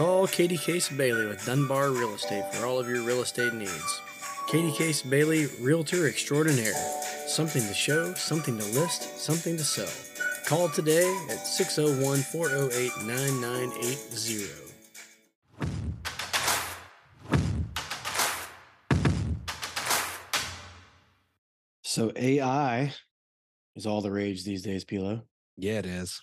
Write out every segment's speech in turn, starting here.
Call Katie Case Bailey with Dunbar Real Estate for all of your real estate needs. Katie Case Bailey, Realtor Extraordinaire. Something to show, something to list, something to sell. Call today at 601 408 9980. So AI is all the rage these days, Pilo. Yeah, it is.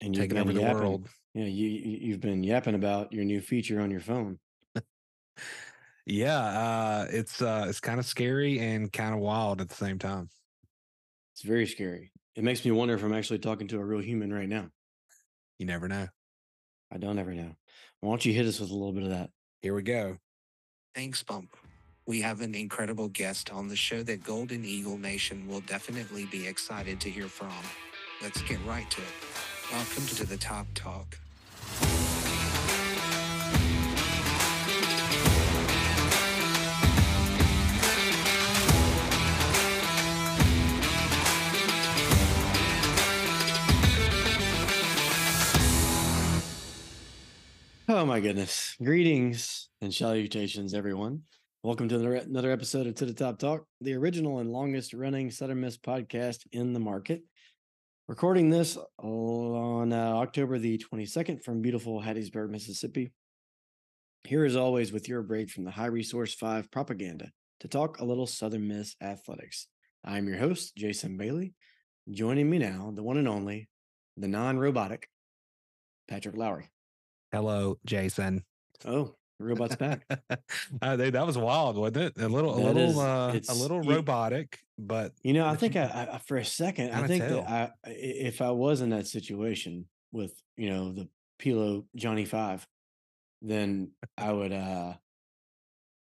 And you're Taking over the yapping- world. Yeah, you you- you've been yapping about your new feature on your phone. Yeah, uh, it's uh, it's kind of scary and kind of wild at the same time. It's very scary. It makes me wonder if I'm actually talking to a real human right now. You never know. I don't ever know. Why don't you hit us with a little bit of that? Here we go. Thanks, Bump. We have an incredible guest on the show that Golden Eagle Nation will definitely be excited to hear from. Let's get right to it. Welcome to the Top Talk. Oh my goodness. Greetings and salutations, everyone. Welcome to another- episode of To the Top Talk, the original and longest running Southern Miss podcast in the market. Recording this on uh, October the 22nd from beautiful Hattiesburg, Mississippi. Here, as always, with your break from the High Resource 5 propaganda to talk a little Southern Miss athletics. I'm your host, Jason Bailey. Joining me now, the one and only, the non robotic, Patrick Lowry. Hello, Jason. Oh, the robot's back. uh, dude, that was wild, wasn't it? A little, a That little, is- uh, a little you- robotic, but You know, I think I, I for a second, I think tell. that I, if I was in that situation with you know the Pilo Johnny Five, then I would uh,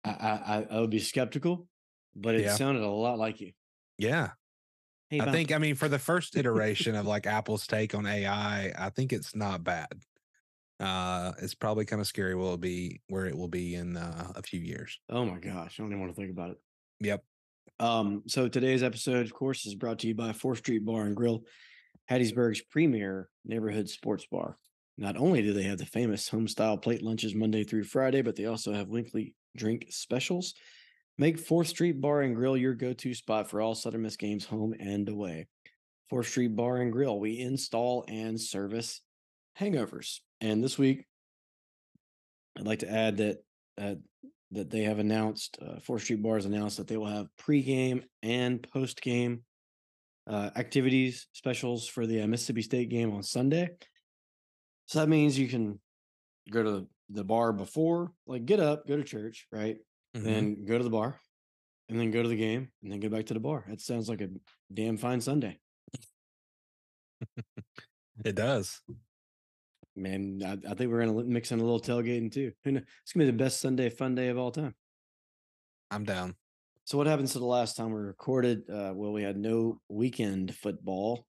I I, I- would be skeptical, but it Yeah. sounded a lot like you. yeah, I think. I mean, for the first iteration of like Apple's take on AI, I think it's not bad. Uh, it's probably kind of scary. Will it be where it will be in uh, a few years? Oh my gosh, I don't even want to think about it. Yep. Um, so today's episode, of course, is brought to you by Fourth Street Bar and Grill, Hattiesburg's premier neighborhood sports bar. Not only do they have the famous home style plate lunches Monday through Friday, but they also have weekly drink specials. Make Fourth Street Bar and Grill your go to spot for all Southern Miss games, home and away. Fourth Street Bar and Grill, we install and service hangovers. And this week, I'd like to add that uh, that they have announced, uh, Fourth Street Bar has announced that they will have pregame and postgame uh, activities specials for the uh, Mississippi State game on Sunday. So that means you can go to the, bar before, like get up, go to church, right? Mhm. Then go to the bar, and then go to the game, and then go back to the bar. That sounds like a damn fine Sunday, It does. Man. I, I think we're gonna mix in a little tailgating too. It's gonna be the best Sunday fun day of all time. I'm down. So what happens to the last time we recorded? Uh, well, we had no weekend football.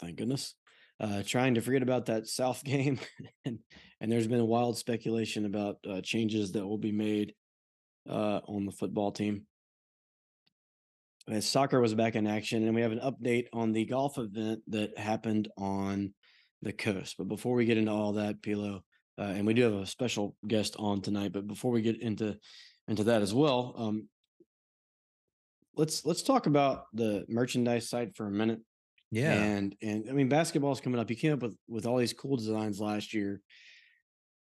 Thank goodness. Uh, trying to forget about that South game, and and there's been a wild speculation about uh, changes that will be made uh, on the football team. As soccer was back in action, and we have an update on the golf event that happened on the coast. But before we get into all that, Pilo, uh, and we do have a special guest on tonight. But before we get into into that as well, um, let's let's talk about the merchandise side for a minute. Yeah. And and I mean basketball's coming up. You came up with with all these cool designs last year.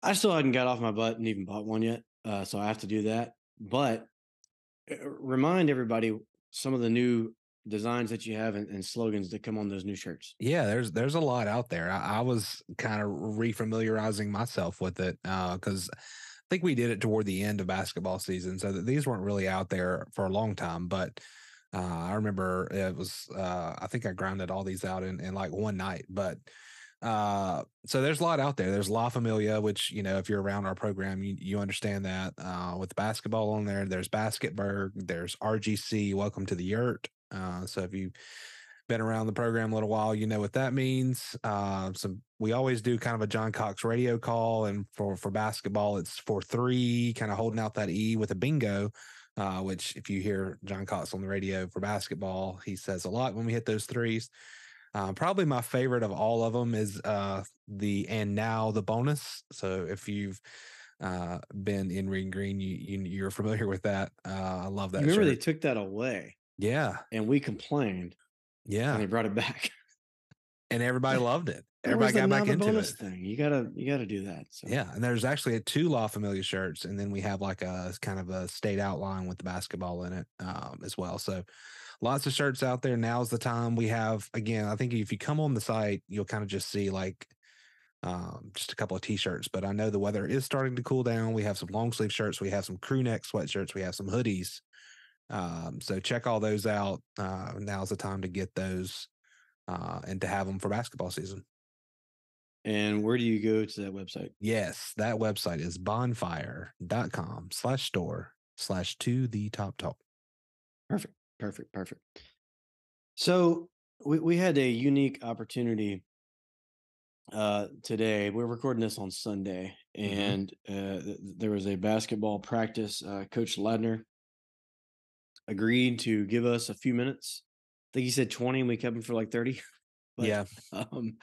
I still hadn't got off my butt and even bought one yet. Uh, so I have to do that. But uh, remind everybody some of the new designs that you have and, and slogans that come on those new shirts. Yeah, there's there's a lot out there. I, I was kind of refamiliarizing myself with it because I think we did it toward the end of basketball season, so that these weren't really out there for a long time. But uh, I remember it was uh, I think I grounded all these out in, in like one night. But uh, so there's a lot out there. There's La Familia, which you know if you're around our program, you you understand that. Uh, with basketball on there, there's Basketberg, there's RGC. Welcome to the Yurt. Uh, so if you've been around the program a little while, you know what that means. Uh, some we always do kind of a John Cox radio call, and for for basketball, it's for three, kind of holding out that E with a bingo. Uh, which, if you hear John Cox on the radio for basketball, he says a lot when we hit those threes. Uh, probably my favorite of all of them is uh, the and now the bonus. So if you've uh, been in Reed Green, you, you you're familiar with that. Uh, I love that. You remember shirt. they took that away yeah, and we complained yeah, and they brought it back. and everybody loved it. Everybody got back into bonus it. thing. You gotta you gotta do that. So Yeah, and there's actually a two La Familia shirts, and then we have like a kind of a state outline with the basketball in it um, as well. So lots of shirts out there. Now's the time. We have again. I think if you come on the site, you'll kind of just see like um, just a couple of t-shirts. But I know the weather is starting to cool down. We have some long sleeve shirts. We have some crew neck sweatshirts. We have some hoodies. Um, so check all those out. Uh, now's the time to get those uh, and to have them for basketball season. and where do you go to that website? Yes, that website is bonfire.com slash store slash to the top talk. Perfect. Perfect. Perfect. So we, we had a unique opportunity uh today. We're recording this on Sunday, Mhm. and uh th- there was a basketball practice. Uh Coach Ladner agreed to give us a few minutes. I think he said 20 and we kept him for like 30. But, yeah. Um,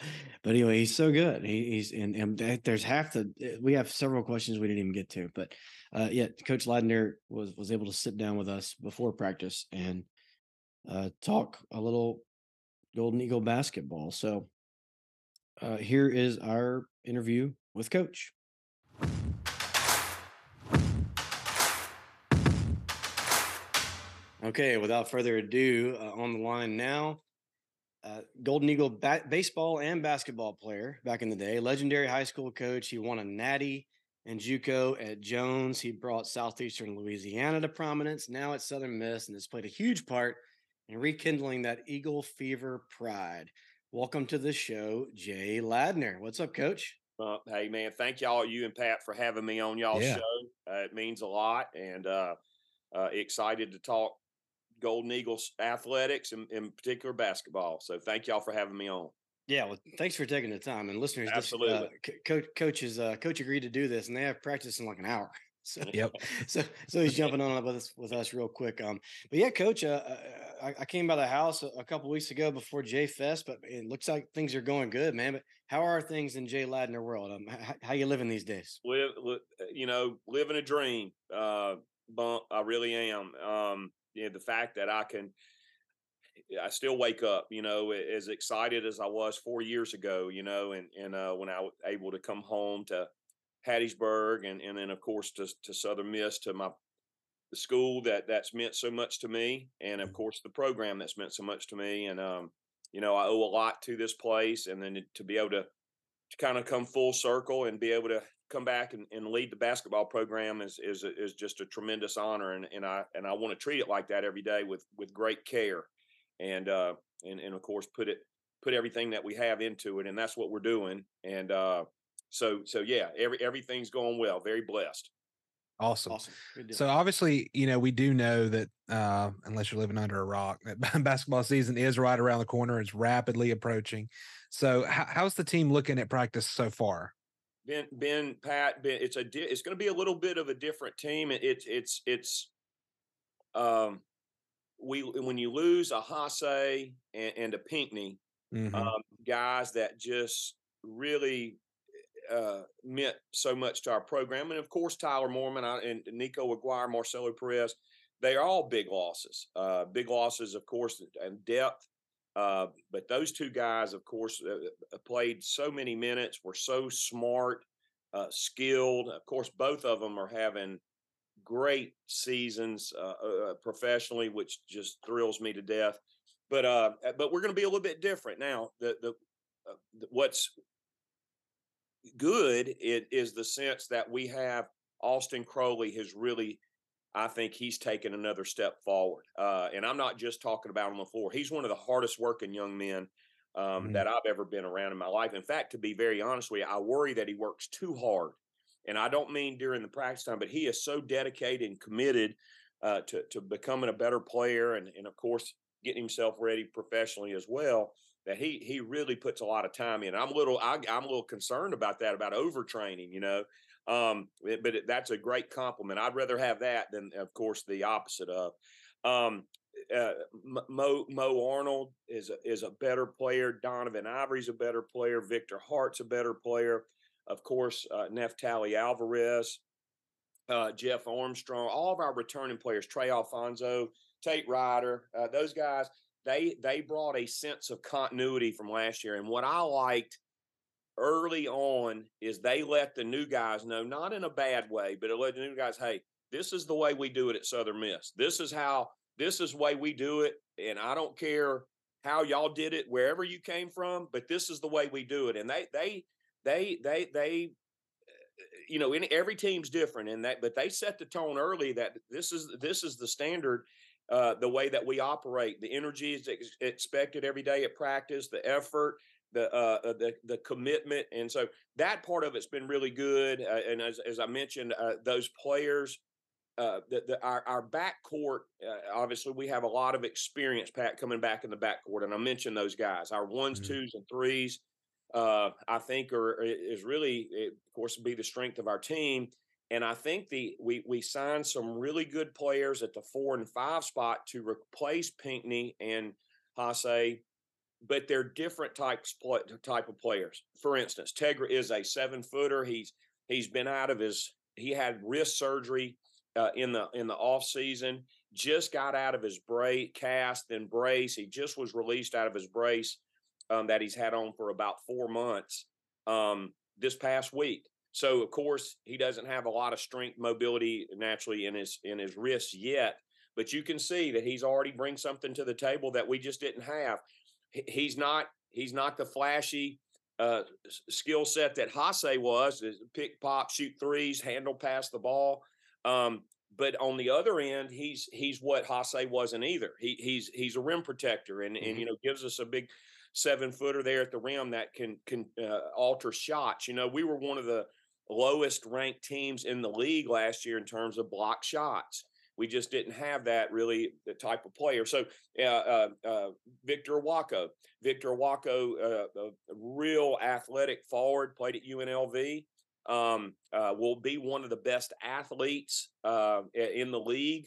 but anyway, he's so good. He, he's and, and there's half the uh, we have several questions we didn't even get to, but uh, yeah, Coach Ladner was was able to sit down with us before practice and uh, talk a little Golden Eagle basketball. So uh, here is our interview with Coach. Okay, without further ado, uh, on the line now, uh, Golden Eagle ba- baseball and basketball player back in the day, legendary high school coach. He won a Natty and JUCO at Jones. He brought Southeastern Louisiana to prominence. Now at Southern Miss, and has played a huge part in rekindling that Eagle fever pride. Welcome to the show, Jay Ladner. What's up, Coach? Uh, hey man, thank y'all, you and Pat, for having me on y'all Yeah. show. Uh, it means a lot, and uh, uh, excited to talk Golden Eagles athletics and in particular basketball. So thank y'all for having me on. Yeah, well, thanks for taking the time. And listeners, this, uh, Absolutely. co- coach, coach is uh, coach agreed to do this, and they have practice in like an hour. So Yep. so so he's jumping on with us with us real quick. Um, but yeah, coach, uh, uh, I, I came by the house a, a couple weeks ago before J Fest, but it looks like things are going good, man. But how are things in Jay Ladner world? Um, how, how you living these days? Live, li- you know, living a dream. Uh, bump, I really am. Um, you know, the fact that I can, I still wake up, you know, as excited as I was four years ago, you know, and and uh, when I was able to come home to Hattiesburg and and then of course to to Southern Miss to my the school that that's meant so much to me, and of course the program that's meant so much to me, and um, you know, I owe a lot to this place, and then to be able to to kind of come full circle and be able to come back and, and lead the basketball program is is is just a tremendous honor and, and I and I want to treat it like that every day with with great care and uh and, and of course put it put everything that we have into it and that's what we're doing and uh so so yeah every everything's going well very blessed Awesome. Awesome. So obviously, you know, we do know that uh, unless you're living under a rock, that basketball season is right around the corner. It's rapidly approaching. So how, how's the team looking at practice so far? Ben, Ben, Pat, Ben, it's a di- it's going to be a little bit of a different team. It, it's it's it's um we when you lose a Haase and, and a Pinckney, Mhm. um, guys that just really uh, meant so much to our program, and of course Tyler Mormon I- and Nico Aguirre, Marcelo Perez, they are all big losses. Uh, big losses, of course, and depth. Uh, but those two guys, of course, uh, uh, played so many minutes. Were so smart, uh, skilled. Of course, both of them are having great seasons uh, uh, professionally, which just thrills me to death. But but we're going to be a little bit different now. The the uh, th- what's good it is the sense that we have Austin Crowley has really I think he's taken another step forward. Uh, and I'm not just talking about on the floor. He's one of the hardest working young men um, Mhm. that I've ever been around in my life. In fact, to be very honest with you, I worry that he works too hard. And I don't mean during the practice time, but he is so dedicated and committed uh, to, to becoming a better player and, and, of course, getting himself ready professionally as well that he he really puts a lot of time in. I'm a little I, I'm a little concerned about that about overtraining, you know. Um, but it, that's a great compliment. I'd rather have that than, of course, the opposite of. Um, uh, Mo Mo Arnold is a, is a better player. Donovan Ivory's a better player. Victor Hart's a better player. Of course, uh, Neftali Alvarez, uh, Jeff Armstrong, all of our returning players, Trey Alfonso, Tate Ryder, uh, those guys, they they brought a sense of continuity from last year. And what I liked early on is they let the new guys know, not in a bad way, but it let the new guys, hey, this is the way we do it at Southern Miss. This is how this is way we do it. And I don't care how y'all did it, wherever you came from, but this is the way we do it. And they they they they they you know, in, every team's different in that, but they set the tone early that this is this is the standard, uh, the way that we operate. The energy is ex- expected every day at practice, the effort, the uh, uh, the the commitment, and so that part of it's been really good. Uh, and as as I mentioned, uh, those players. Uh, the, the, our our backcourt, uh, obviously, we have a lot of experience, Pat, coming back in the backcourt, and I mentioned those guys. Our ones, mm-hmm. twos, and threes uh, I think are is really, eh, of course, be the strength of our team. And I think the we we signed some really good players at the four and five spot to replace Pinckney and Haase, but they're different types type of players. For instance, Tegra is a seven footer. He's he's been out of his he had wrist surgery uh, in the in the off season. Just got out of his brace cast and brace. He just was released out of his brace um, that he's had on for about four months um, this past week. So of course he doesn't have a lot of strength mobility naturally in his in his wrists yet, but you can see that he's already bring something to the table that we just didn't have. He's not he's not the flashy uh, skill set that Haase was, pick, pop, shoot threes, handle, pass the ball. Um, but on the other end, he's he's what Haase wasn't either. He he's he's a rim protector and mm-hmm. and you know gives us a big seven footer there at the rim that can can uh, alter shots. You know, we were one of the lowest ranked teams in the league last year in terms of block shots. We just didn't have that really the type of player. So uh, uh, uh Victor Iwuakor, Victor Iwuakor, uh, a real athletic forward, played at UNLV. Um, uh, will be one of the best athletes in the league.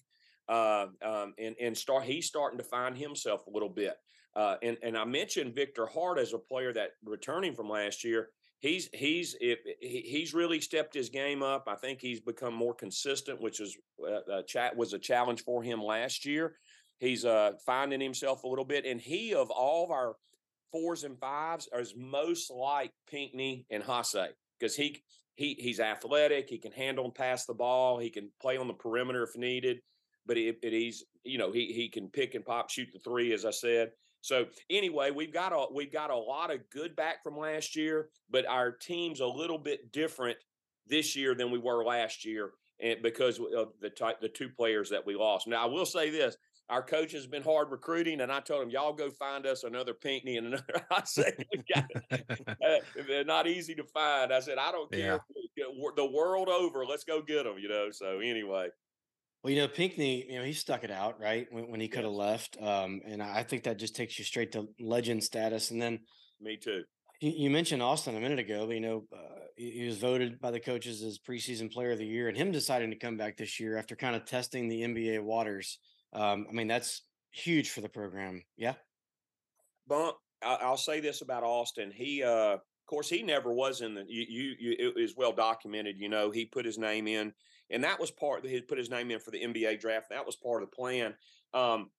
Um, and and start he's starting to find himself a little bit. Uh, and and I mentioned Victor Hart as a player that returning from last year. He's he's if he's really stepped his game up. I think he's become more consistent, which is uh, chat was a challenge for him last year. He's uh, finding himself a little bit, and he of all of our fours and fives is most like Pinckney and Haase because he he he's athletic. He can handle and pass the ball. He can play on the perimeter if needed. But it, it, he's you know he he can pick and pop, shoot the three, as I said. So anyway, we've got a we've got a lot of good back from last year, but our team's a little bit different this year than we were last year, and because of the type the two players that we lost. Now I will say this: our coach has been hard recruiting, and I told him, y'all go find us another Pinckney and another. I said, "We got uh, they're not easy to find. I said, I don't care yeah. the world over. Let's go get them. You know. So anyway. Well, you know, Pinckney, you know, he stuck it out, right? When, when he could have left. Um, and I think that just takes you straight to legend status. And then me too. You, you mentioned Austin a minute ago, but you know, uh, he was voted by the coaches as preseason player of the year and him deciding to come back this year after kind of testing the NBA waters. Um, I mean, that's huge for the program. Yeah. Bump. I'll say this about Austin. He, uh, of course, he never was in the. You, you, you, it is well documented. You know, he put his name in and that was part. That he put his name in for the NBA draft. That was part of the plan, um,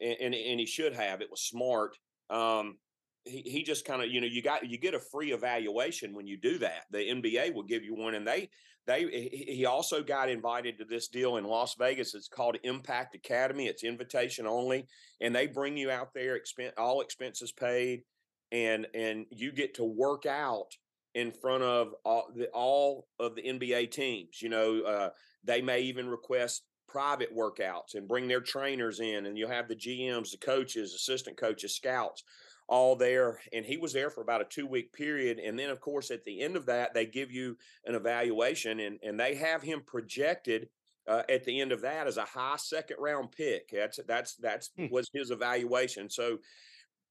and, and, and he should have. It was smart. Um, he, he just kind of you know you got you get a free evaluation when you do that. The NBA will give you one, and they they he also got invited to this deal in Las Vegas. It's called Impact Academy. It's invitation only, and they bring you out there, expense all expenses paid, and and you get to work out in front of all, the, all of the NBA teams. You know, uh, they may even request private workouts and bring their trainers in, and you'll have the GMs, the coaches, assistant coaches, scouts, all there. And he was there for about a two week period. And then, of course, at the end of that, they give you an evaluation, and and they have him projected. Uh, at the end of that, as a high second round pick, that's that's that's hmm. was his evaluation. So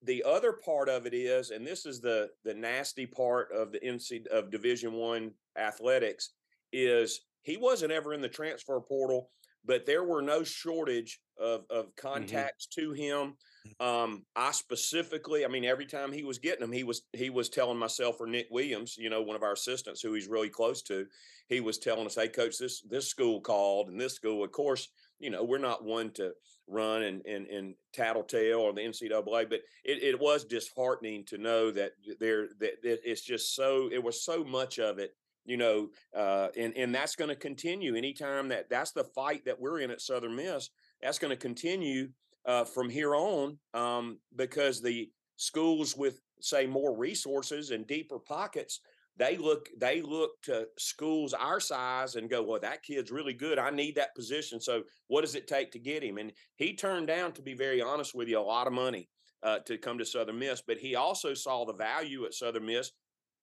the other part of it is, and this is the the nasty part of the NC of Division One athletics, is he wasn't ever in the transfer portal, but there were no shortage of of Mm-hmm. contacts to him. Um, I specifically, I mean, every time he was getting them, he was he was telling myself or Nick Williams, you know, one of our assistants who he's really close to, he was telling us, "Hey, coach, this this school called, and this school, of course, you know, we're not one to run and and, and tattletale or the NCAA, but it, it was disheartening to know that there that, that it's just so it was so much of it you know, uh, and and that's going to continue anytime that that's the fight that we're in at Southern Miss. That's going to continue uh, from here on um, because the schools with say more resources and deeper pockets they look they look to schools our size and go well that kid's really good i need that position so what does it take to get him and he turned down to be very honest with you a lot of money uh, to come to southern miss but he also saw the value at southern miss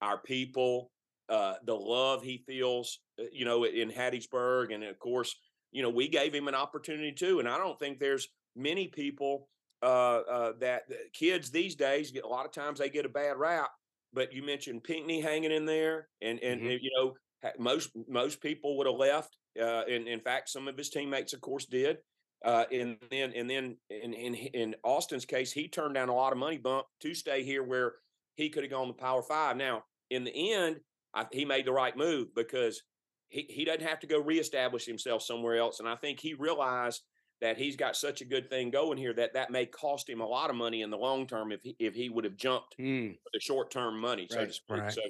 our people uh, the love he feels, uh, you know, in Hattiesburg, and of course, you know, we gave him an opportunity too. And I don't think there's many people uh, uh, that kids these days get a lot of times they get a bad rap. But you mentioned Pinckney hanging in there, and and, Mhm. you know most most people would have left. Uh, and in fact, some of his teammates, of course, did. Uh, and then and then in, in in Austin's case, he turned down a lot of money bump to stay here, where he could have gone to Power Five. Now, in the end, I, he made the right move because he, he doesn't have to go reestablish himself somewhere else. And I think he realized that he's got such a good thing going here that that may cost him a lot of money in the long term if he, if he would have jumped for the short term money, so Right, to speak. right. So,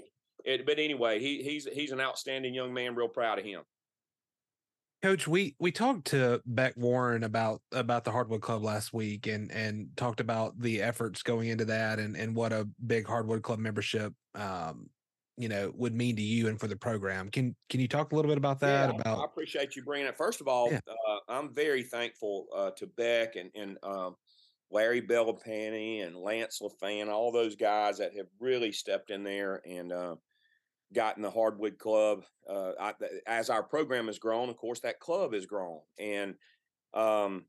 it, but anyway, he he's he's an outstanding young man. Real proud of him. Coach, we we talked to Beck Warren about about the Hardwood Club last week and and talked about the efforts going into that and and what a big Hardwood Club membership um you know would mean to you and for the program. Can can you talk a little bit about that? Yeah, I appreciate you bringing it. First of all, Yeah. uh, I'm very thankful uh, to Beck and and um, Larry Bellapani and Lance LaFan, all those guys that have really stepped in there and uh, gotten the Hardwood Club. Uh, I, as our program has grown, of course, that club has grown, and um,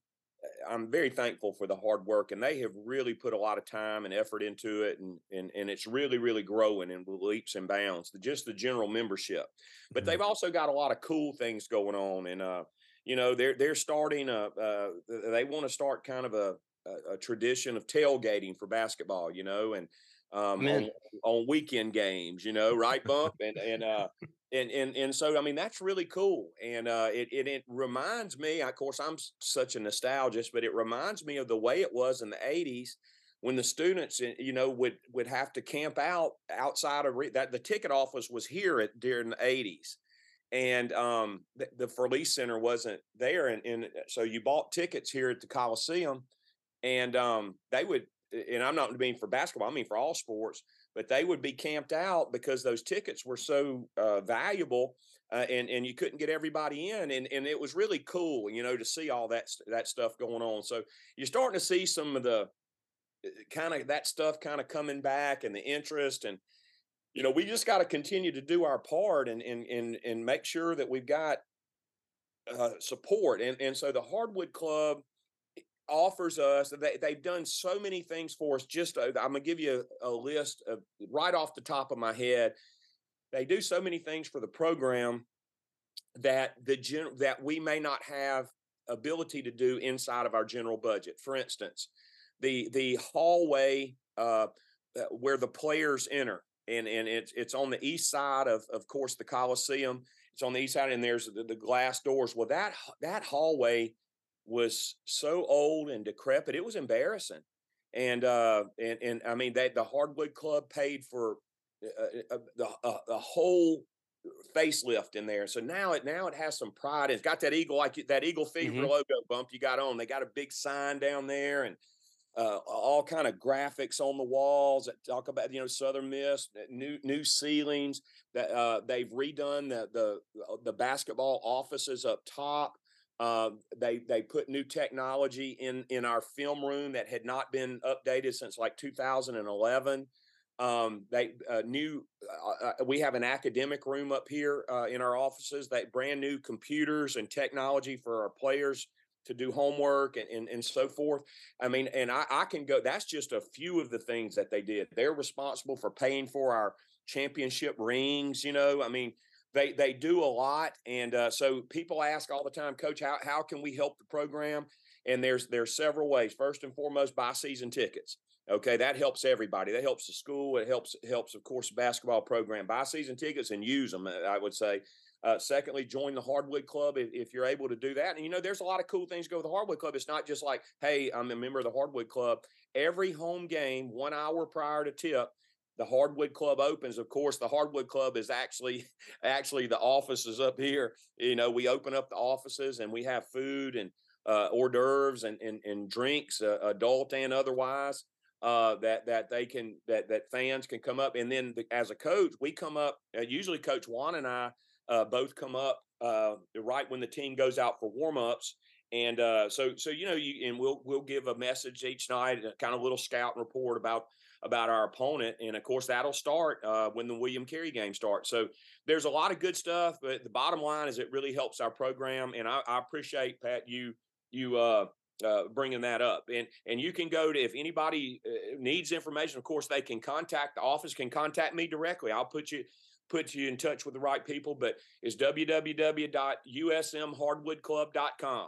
I'm very thankful for the hard work, and they have really put a lot of time and effort into it, and and and it's really really growing in leaps and bounds. The, just the general membership, but Mhm. they've also got a lot of cool things going on, and uh, you know they're they're starting a uh, they want to start kind of a, a a tradition of tailgating for basketball, you know, and um, on, on weekend games, you know, right, bump, and and uh, and and and so I mean that's really cool, and uh, it, it it reminds me. Of course, I'm such a nostalgist, but it reminds me of the way it was in the '80s when the students, eh, you know, would would have to camp out outside of re- that. The ticket office was here at during the '80s, and um, the, the Furley Center wasn't there, and, and so you bought tickets here at the Coliseum, and um, they would. And I'm not mean for basketball; I mean for all sports but they would be camped out because those tickets were so uh, valuable uh, and and you couldn't get everybody in and and it was really cool you know to see all that that stuff going on. So you're starting to see some of the kind of that stuff kind of coming back and the interest and you know we just got to continue to do our part and and and and make sure that we've got uh, support and and so the hardwood club offers us they, they've done so many things for us just i'm gonna give you a, a list of right off the top of my head they do so many things for the program that the gen, that we may not have ability to do inside of our general budget. For instance the the hallway uh, uh, where the players enter and and it's it's on the east side of of course the coliseum. It's on the east side and there's the, the glass doors. Well that that hallway was so old and decrepit it was embarrassing and uh and and i mean that the hardwood club paid for the uh, the whole facelift in there so now it now it has some pride it's got that eagle like that eagle fever Mhm. logo bump you got on they got a big sign down there and uh, all kind of graphics on the walls that talk about you know Southern Miss, new new ceilings. That uh, they've redone the the uh, the basketball offices up top. Uh, they they put new technology in in our film room that had not been updated since like 2011. Um, they uh, new. Uh, uh, we have an academic room up here uh, in our offices. That brand new computers and technology for our players to do homework and, and, and so forth. I mean, and I, I can go, that's just a few of the things that they did. They're responsible for paying for our championship rings. You know, I mean, they they do a lot, and uh, so people ask all the time, Coach, how how can we help the program? And there's there's several ways. First and foremost, buy season tickets. Okay, that helps everybody. That helps the school. It helps helps, of course, the basketball program. Buy season tickets and use them. I would say. Uh, secondly, join the Hardwood Club if, if, you're able to do that. And you know, there's a lot of cool things go with the Hardwood Club. It's not just like, hey, I'm a member of the Hardwood Club. Every home game, one hour prior to tip, the Hardwood Club opens. Of course, the Hardwood Club is actually actually the offices up here. You know, we open up the offices and we have food and uh, hors d'oeuvres and and, and drinks, uh, adult and otherwise. Uh, that that they can that that fans can come up and then the, as a coach we come up uh, usually coach juan and i uh, both come up uh, right when the team goes out for warm-ups and uh, so so you know you and we'll we'll give a message each night a kind of little scout report about about our opponent. And of course, that'll start uh, when the William Carey game starts. So there's a lot of good stuff. But the bottom line is it really helps our program. And I, I appreciate, Pat, you, you, uh, uh, bringing that up and and you can go to if anybody uh, needs information of course they can contact the office can contact me directly i'll put you put you in touch with the right people but it's www.usmhardwoodclub.com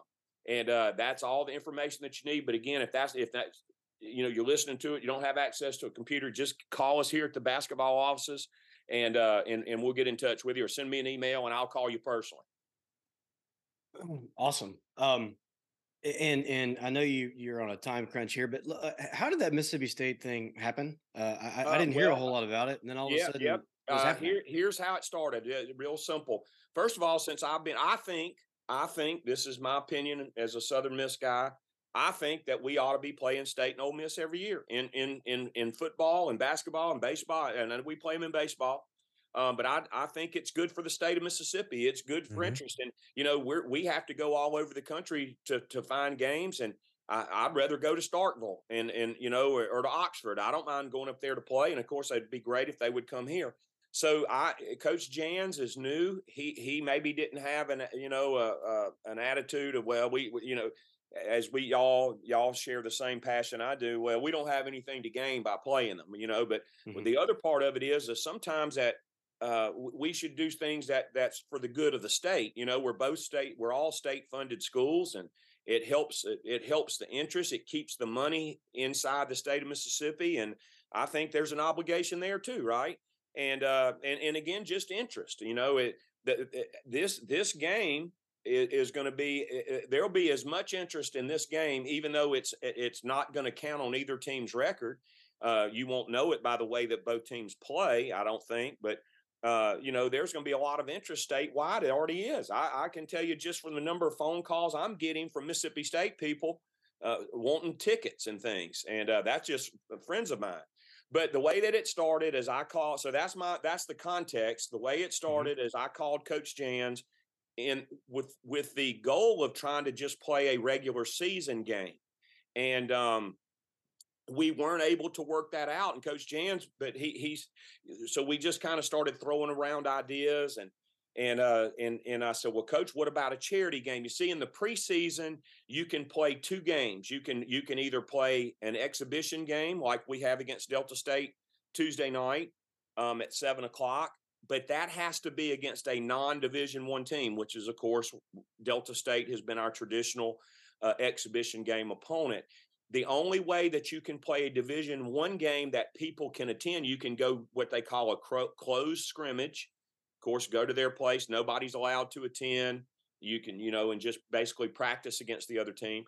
and uh, that's all the information that you need but again if that's if that's you know you're listening to it you don't have access to a computer just call us here at the basketball offices and uh and, and we'll get in touch with you or send me an email and i'll call you personally. Awesome. Um and and i know you you're on a time crunch here but uh, how did that mississippi state thing happen? Uh, I, I, didn't uh, hear a whole lot about it and then all of a sudden yep. Uh, here, here's how it started real simple. First of all since i've been i think i think this is my opinion as a southern miss guy I think that we ought to be playing state and Ole Miss every year in in in in football and basketball and baseball, and we play them in baseball. Um, but I, I think it's good for the state of Mississippi. It's good for mm-hmm. interest, and you know we we have to go all over the country to to find games, and I, would rather go to Starkville and and you know or, or, to Oxford. I don't mind going up there to play, and of course it'd be great if they would come here. So I, Coach Jans is new. He he maybe didn't have an you know uh, an attitude of well we you know as we all y'all share the same passion I do. Well, we don't have anything to gain by playing them, you know. But mm-hmm. the other part of it is that sometimes that uh, we should do things that that's for the good of the state. You know, we're both state, we're all state funded schools, and it helps it helps the interest. It keeps the money inside the state of Mississippi, and I think there's an obligation there too, right? And uh, and and again, just interest. You know, it the, this this game is, is going to be there'll be as much interest in this game, even though it's it's not going to count on either team's record. Uh, you won't know it by the way that both teams play, I don't think, but uh, you know, there's going to be a lot of interest statewide. It already is. I, I, can tell you just from the number of phone calls I'm getting from Mississippi State people uh, wanting tickets and things, and uh, that's just friends of mine. But the way that it started is I called. So that's my that's the context. The way it mm-hmm. started mm-hmm. is I called Coach Jans and with with the goal of trying to just play a regular season game. And um, we weren't able to work that out and coach jans but he he's so we just kind of started throwing around ideas and and uh and and i said well coach what about a charity game? You see in the preseason you can play two games. You can you can either play an exhibition game like we have against delta state tuesday night um, at seven o'clock but that has to be against a non-division one team which is of course delta state has been our traditional uh, exhibition game opponent. The only way that you can play a division one game that people can attend you can go what they call a cro- closed scrimmage. Of course go to their place nobody's allowed to attend. You can you know and just basically practice against the other team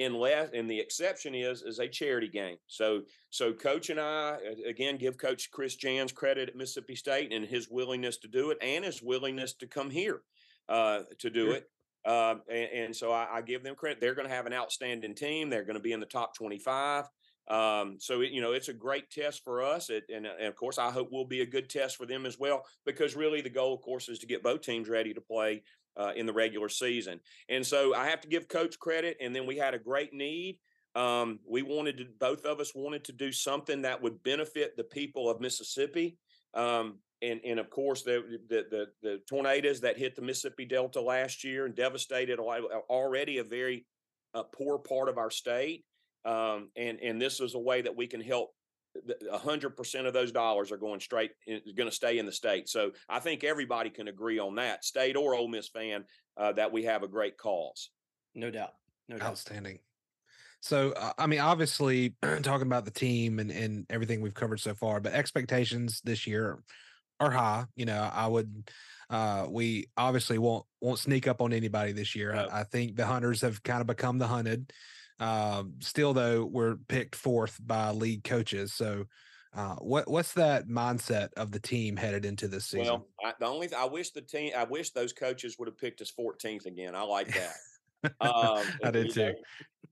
unless and the exception is is a charity game. So so coach and I again give coach Chris Jans credit at Mississippi State and his willingness to do it and his willingness to come here uh, to do it. Uh, and, and, so I, I, give them credit. They're going to have an outstanding team. They're going to be in the top 25. Um, so it, you know it's a great test for us, it, and, and, of course I hope will be a good test for them as well. Because really the goal, of course, is to get both teams ready to play uh, in the regular season. And so I have to give coach credit. And then we had a great need. Um, we wanted to, both of us wanted to do something that would benefit the people of Mississippi. Um, and, and of course, the, the, the, the, tornadoes that hit the Mississippi Delta last year and devastated already a very uh, poor part of our state. Um, and, and this is a way that we can help a hundred percent of those dollars are going straight going to stay in the state. So I think everybody can agree on that, state or Ole Miss fan, uh, that we have a great cause. No doubt. No doubt. Outstanding. So, uh, I mean, obviously, talking about the team and, and everything we've covered so far, but expectations this year are high. You know, I would, uh, we obviously won't won't sneak up on anybody this year. No. I, I, think the hunters have kind of become the hunted. Uh, still, though, we're picked fourth by league coaches. So, uh, what what's that mindset of the team headed into this season? Well, I, the only th- I wish the team, I wish those coaches would have picked us 14th again. I like that. Um, I did too.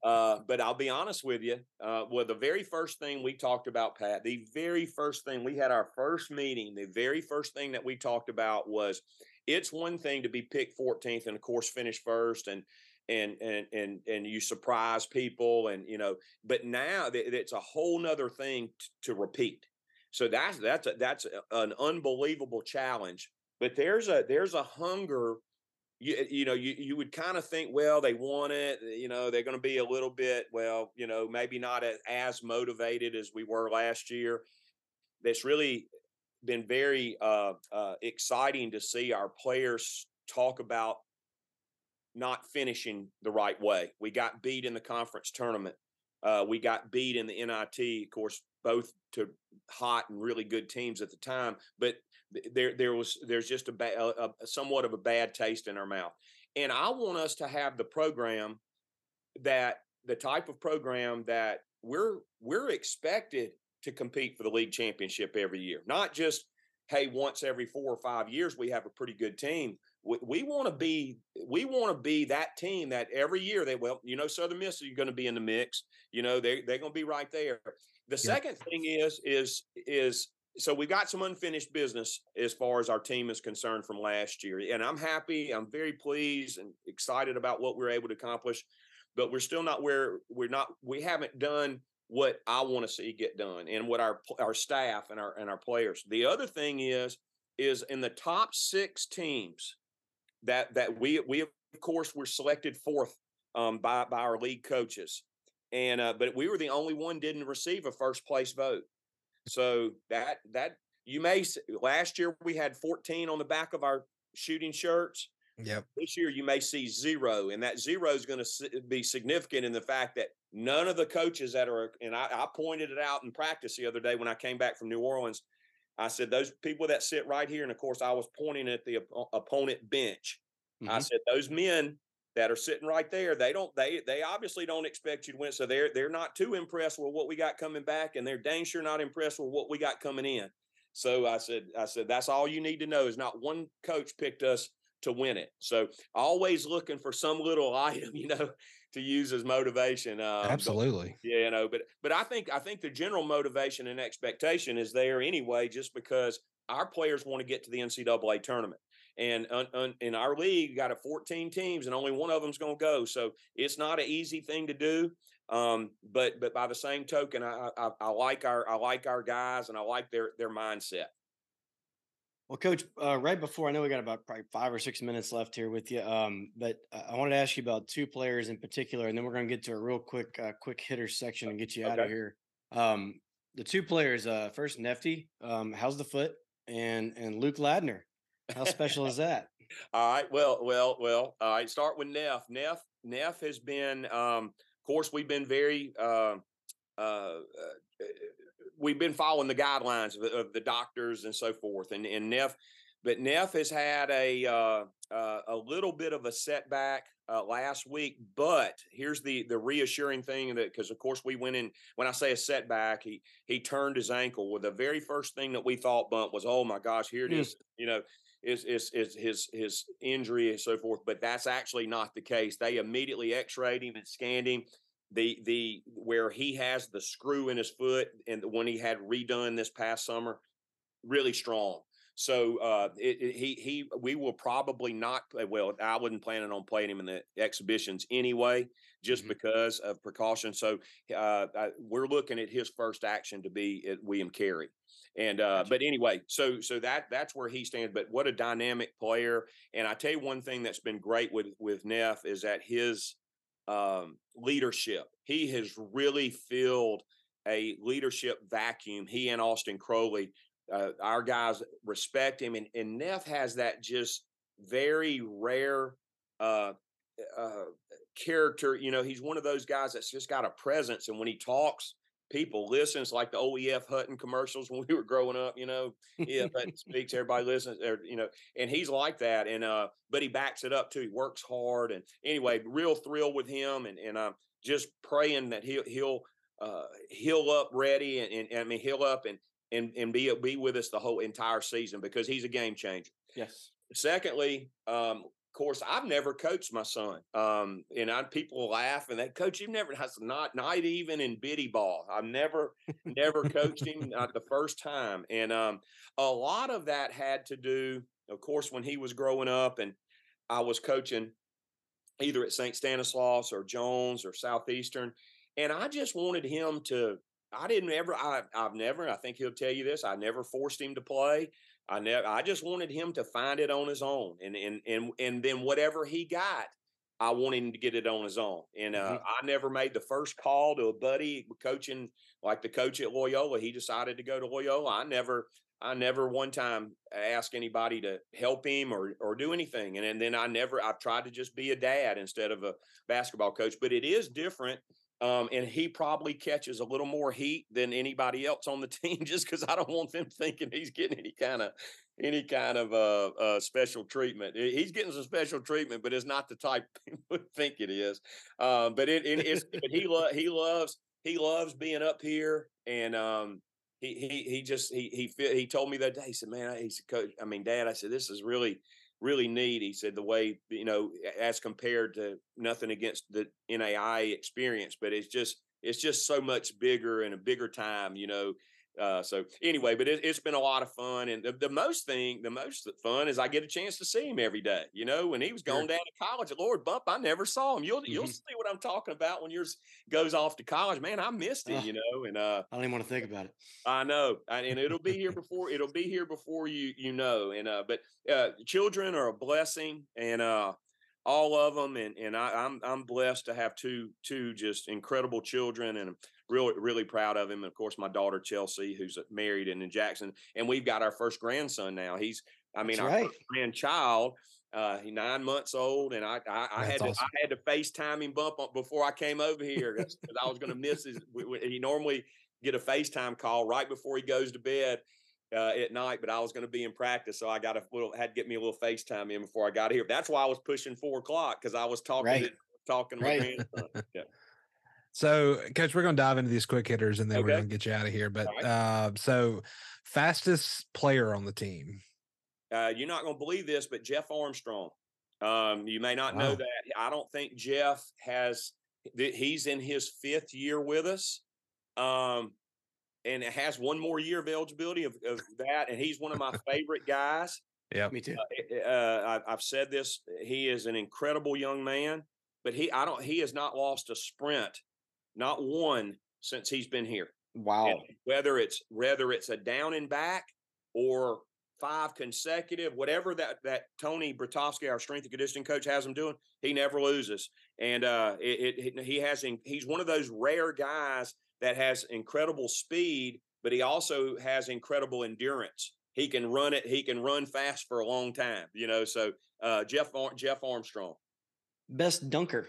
Uh, but I'll be honest with you. Uh, well, the very first thing we talked about, Pat, the very first thing we had our first meeting, the very first thing that we talked about was it's one thing to be picked 14th and of course finish first and and and and and you surprise people and you know but now it's a whole nother thing to, to repeat so that's that's a, that's a, an unbelievable challenge but there's a there's a hunger you, you know, you, you would kind of think, well, they want it, you know, they're going to be a little bit, well, you know, maybe not as, as motivated as we were last year. That's really been very uh, uh, exciting to see our players talk about not finishing the right way. We got beat in the conference tournament. Uh, we got beat in the NIT, of course, both to hot and really good teams at the time. But there there was there's just a, ba- a, a somewhat of a bad taste in our mouth. And I want us to have the program that the type of program that we're we're expected to compete for the league championship every year, not just hey once every four or five years we have a pretty good team. We, we want to be we want to be that team that every year they well you know Southern Miss is going to be in the mix. You know they they're going to be right there. The yeah. second thing is is is so we've got some unfinished business as far as our team is concerned from last year. And I'm happy, I'm very pleased and excited about what we're able to accomplish, but we're still not where we're not we haven't done what I want to see get done and what our our staff and our and our players. The other thing is is in the top 6 teams that that we we of course were selected fourth um, by by our league coaches. And uh, but we were the only one didn't receive a first place vote. So that that you may last year we had 14 on the back of our shooting shirts. Yep. This year you may see zero, and that zero is going to be significant in the fact that none of the coaches that are and I, I pointed it out in practice the other day when I came back from New Orleans. I said those people that sit right here, and of course I was pointing at the op- opponent bench. Mm-hmm. I said those men that are sitting right there, they don't they they obviously don't expect you to win. So they're they're not too impressed with what we got coming back, and they're dang sure not impressed with what we got coming in. So I said, I said, that's all you need to know is not one coach picked us to win it. So always looking for some little item, you know, to use as motivation. Uh, Absolutely. But, yeah, you know, but but I think I think the general motivation and expectation is there anyway, just because our players want to get to the NCAA tournament and un, un, in our league got a 14 teams and only one of them's going to go so it's not an easy thing to do um, but but by the same token I, I, I like our i like our guys and i like their their mindset well, Coach, uh, right before I know we got about probably five or six minutes left here with you, um, but I wanted to ask you about two players in particular, and then we're going to get to a real quick, uh, quick hitter section and get you okay. out of here. Um, the two players, uh, first Nefty, um, how's the foot, and and Luke Ladner, how special is that? All right. Well, well, well. All right. Start with Neff. Neff. Neff has been. Um, of course, we've been very. Uh, uh, uh, we've been following the guidelines of, of, the doctors and so forth, and and Neff. But Neff has had a uh, uh, a little bit of a setback uh, last week. But here's the the reassuring thing that because of course we went in when I say a setback, he he turned his ankle. Well, the very first thing that we thought bump was, oh my gosh, here it mm. is. You know, is, is is his his injury and so forth. But that's actually not the case. They immediately X-rayed him and scanned him. The the where he has the screw in his foot and the one he had redone this past summer, really strong. So uh, it, it, he he we will probably not play. Well, I wasn't planning on playing him in the exhibitions anyway, just mm-hmm. because of precaution. So uh, I, we're looking at his first action to be at William Carey. And uh, but anyway, so so that that's where he stands. But what a dynamic player! And I tell you one thing that's been great with with Neff is that his um, leadership. He has really filled a leadership vacuum. He and Austin Crowley, uh, our guys respect him, and and Neff has that just very rare uh, uh, character. You know, he's one of those guys that's just got a presence, and when he talks, people listen. It's like the OEF Hutton commercials when we were growing up. You know, yeah, Hutton speaks, everybody listens. Or, you know, and he's like that. And uh, but he backs it up too. He works hard, and anyway, real thrill with him, and and I'm just praying that he'll he'll uh, heal up ready, and, and, and I mean heal up and and and be be with us the whole entire season because he's a game changer. Yes. Secondly, um, course, I've never coached my son. Um, and I people laugh and that coach, you've never has not not even in biddy ball. I've never never coached him not the first time. And um, a lot of that had to do, of course, when he was growing up and I was coaching either at St. Stanislaus or Jones or Southeastern. And I just wanted him to I didn't ever I I've never, I think he'll tell you this, I never forced him to play. I never I just wanted him to find it on his own. And and and and then whatever he got, I wanted him to get it on his own. And uh, Mhm. I never made the first call to a buddy coaching like the coach at Loyola. He decided to go to Loyola. I never I never one time asked anybody to help him or or do anything. And, and then I never I've tried to just be a dad instead of a basketball coach. But it is different. Um, and he probably catches a little more heat than anybody else on the team just because I don't want them thinking he's getting any kind of any kind of uh, uh, special treatment. He's getting some special treatment, but it's not the type people think it is. Um, but it, it it's but he lo- he loves he loves being up here, and um, he he he just he he he told me that day. He said, "Man, I- he said, Coach, I mean, Dad, I said this is really." Really neat. He said the way you know, as compared to nothing against the NAI experience, but it's just it's just so much bigger and a bigger time, you know. Uh, so anyway, but it, it's been a lot of fun, and the, the most thing, the most fun is I get a chance to see him every day. You know, when he was going down to college at Lord Bump, I never saw him. You'll you'll Mhm. see what I'm talking about when yours goes off to college. Man, I missed it. Ah. You know, and uh, I don't even want to think about it. I know, and and it'll be here before it'll be here before you you know. And uh, but uh, children are a blessing, and uh, all of them, and and I, I'm I'm blessed to have two two just incredible children, and really really proud of him. And of course, my daughter Chelsea, who's uh, married and in Jackson, and we've got our first grandson now. He's I mean That's our right. first grandchild. Uh, he's nine months old, and I I, I had to awesome. I had to FaceTime him bump up before I came over here because I was going to miss his. we- we- He normally get a FaceTime call right before he goes to bed uh, at night, but I was going to be in practice, so I got a little had to get me a little FaceTime in before I got here. That's why I was pushing four o'clock because I was talking Right. to, talking to my Right. grandson. Yeah. So, coach, we're going to dive into these quick hitters and then we're going to get you out of here. But All right. uh, so, fastest player on the team. Uh, you're not going to believe this, but Jeff Armstrong. Um, you may not know that. I don't think Jeff has. th- He's in his fifth year with us, um, and it has one more year of eligibility of, of that. And he's one of my favorite guys. Yeah, Me too. uh, I, I've said this. He is an incredible young man, but he I don't he has not lost a sprint, not one since he's been here. Wow. And whether it's whether it's a down and back or five consecutive, whatever that that Tony Bratowski, our strength and conditioning coach, has him doing, he never loses. And uh, it, it, he has in, he's one of those rare guys that has incredible speed, but he also has incredible endurance. He can run it. He can run fast for a long time. You know, so uh, Jeff Ar- Jeff Armstrong. Best dunker.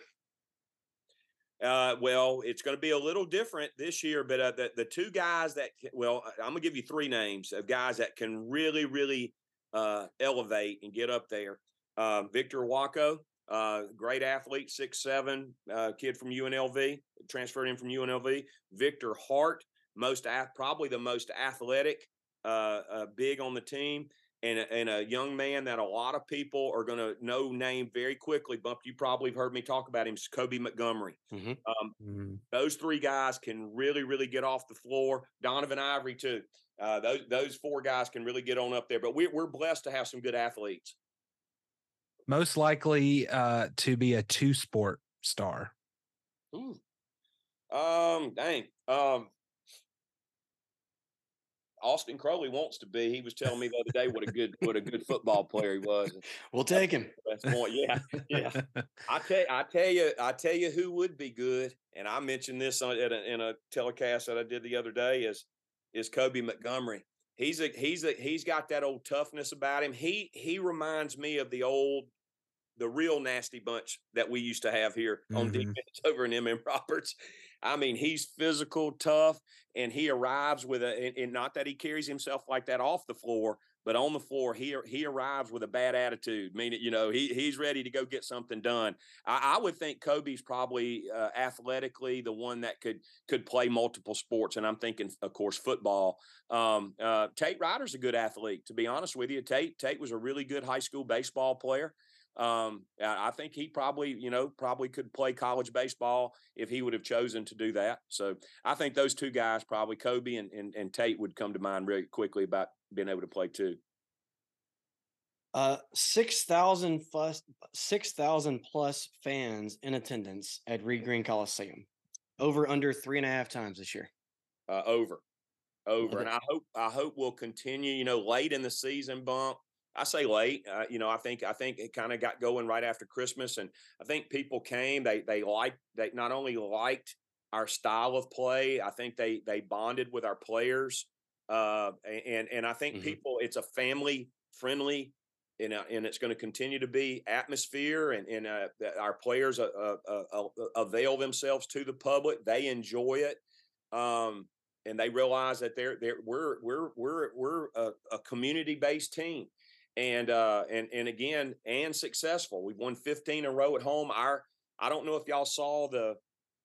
Uh, well, it's going to be a little different this year, but uh, the the two guys that well, I'm going to give you three names of guys that can really, really uh, elevate and get up there. Um, Victor Iwuakor, uh, great athlete, six seven, uh, kid from UNLV, transferred in from UNLV. Victor Hart, most probably the most athletic, uh, uh, big on the team. And a, and a young man that a lot of people are going to know name very quickly. Bump, you probably have heard me talk about him. is Kobe Montgomery Mm, those three guys can really, really get off the floor. Donovan Ivory too. Uh, those those four guys can really get on up there. But we're we're blessed to have some good athletes. Most likely uh, to be a two sport star. Ooh. Um, dang. Um, Austin Crowley wants to be. He was telling me the other day what a good what a good football player he was. We'll take him. That's point. Yeah, yeah. I tell I tell you I tell you who would be good, and I mentioned this on, in, a, in a telecast that I did the other day is is Kobe Montgomery. He's a he's a he's got that old toughness about him. He he reminds me of the old the real nasty bunch that we used to have here on Mhm. defense over in MM Roberts. I mean, he's physical, tough, and he arrives with a and, not that he carries himself like that off the floor, but on the floor, he he arrives with a bad attitude. Meaning, you know, he he's ready to go get something done. I, I would think Kobe's probably uh, athletically the one that could could play multiple sports, and I'm thinking, of course, football. Um, uh, Tate Ryder's a good athlete, to be honest with you. Tate Tate was a really good high school baseball player. Um, I think he probably, you know, probably could play college baseball if he would have chosen to do that. So I think those two guys, probably Kobe and, and, and Tate, would come to mind really quickly about being able to play too. Uh, six thousand plus six thousand plus fans in attendance at Reed Green Coliseum. Over under three and a half times this year. uh, over, over, and I hope I hope we'll continue. You know, late in the season bump. I say late. Uh, you know, I think I think it kind of got going right after Christmas, and I think people came. They they liked they not only liked our style of play. I think they they bonded with our players, uh, and and I think Mhm. people. It's a family friendly. And, uh, and it's going to continue to be atmosphere, and, and uh, our players uh, uh, uh, uh, avail themselves to the public. They enjoy it um, and they realize that they're they're we're we're we're we're a, a community based team, and uh, and and again and successful. We've won 15 in a row at home. Our I don't know if y'all saw the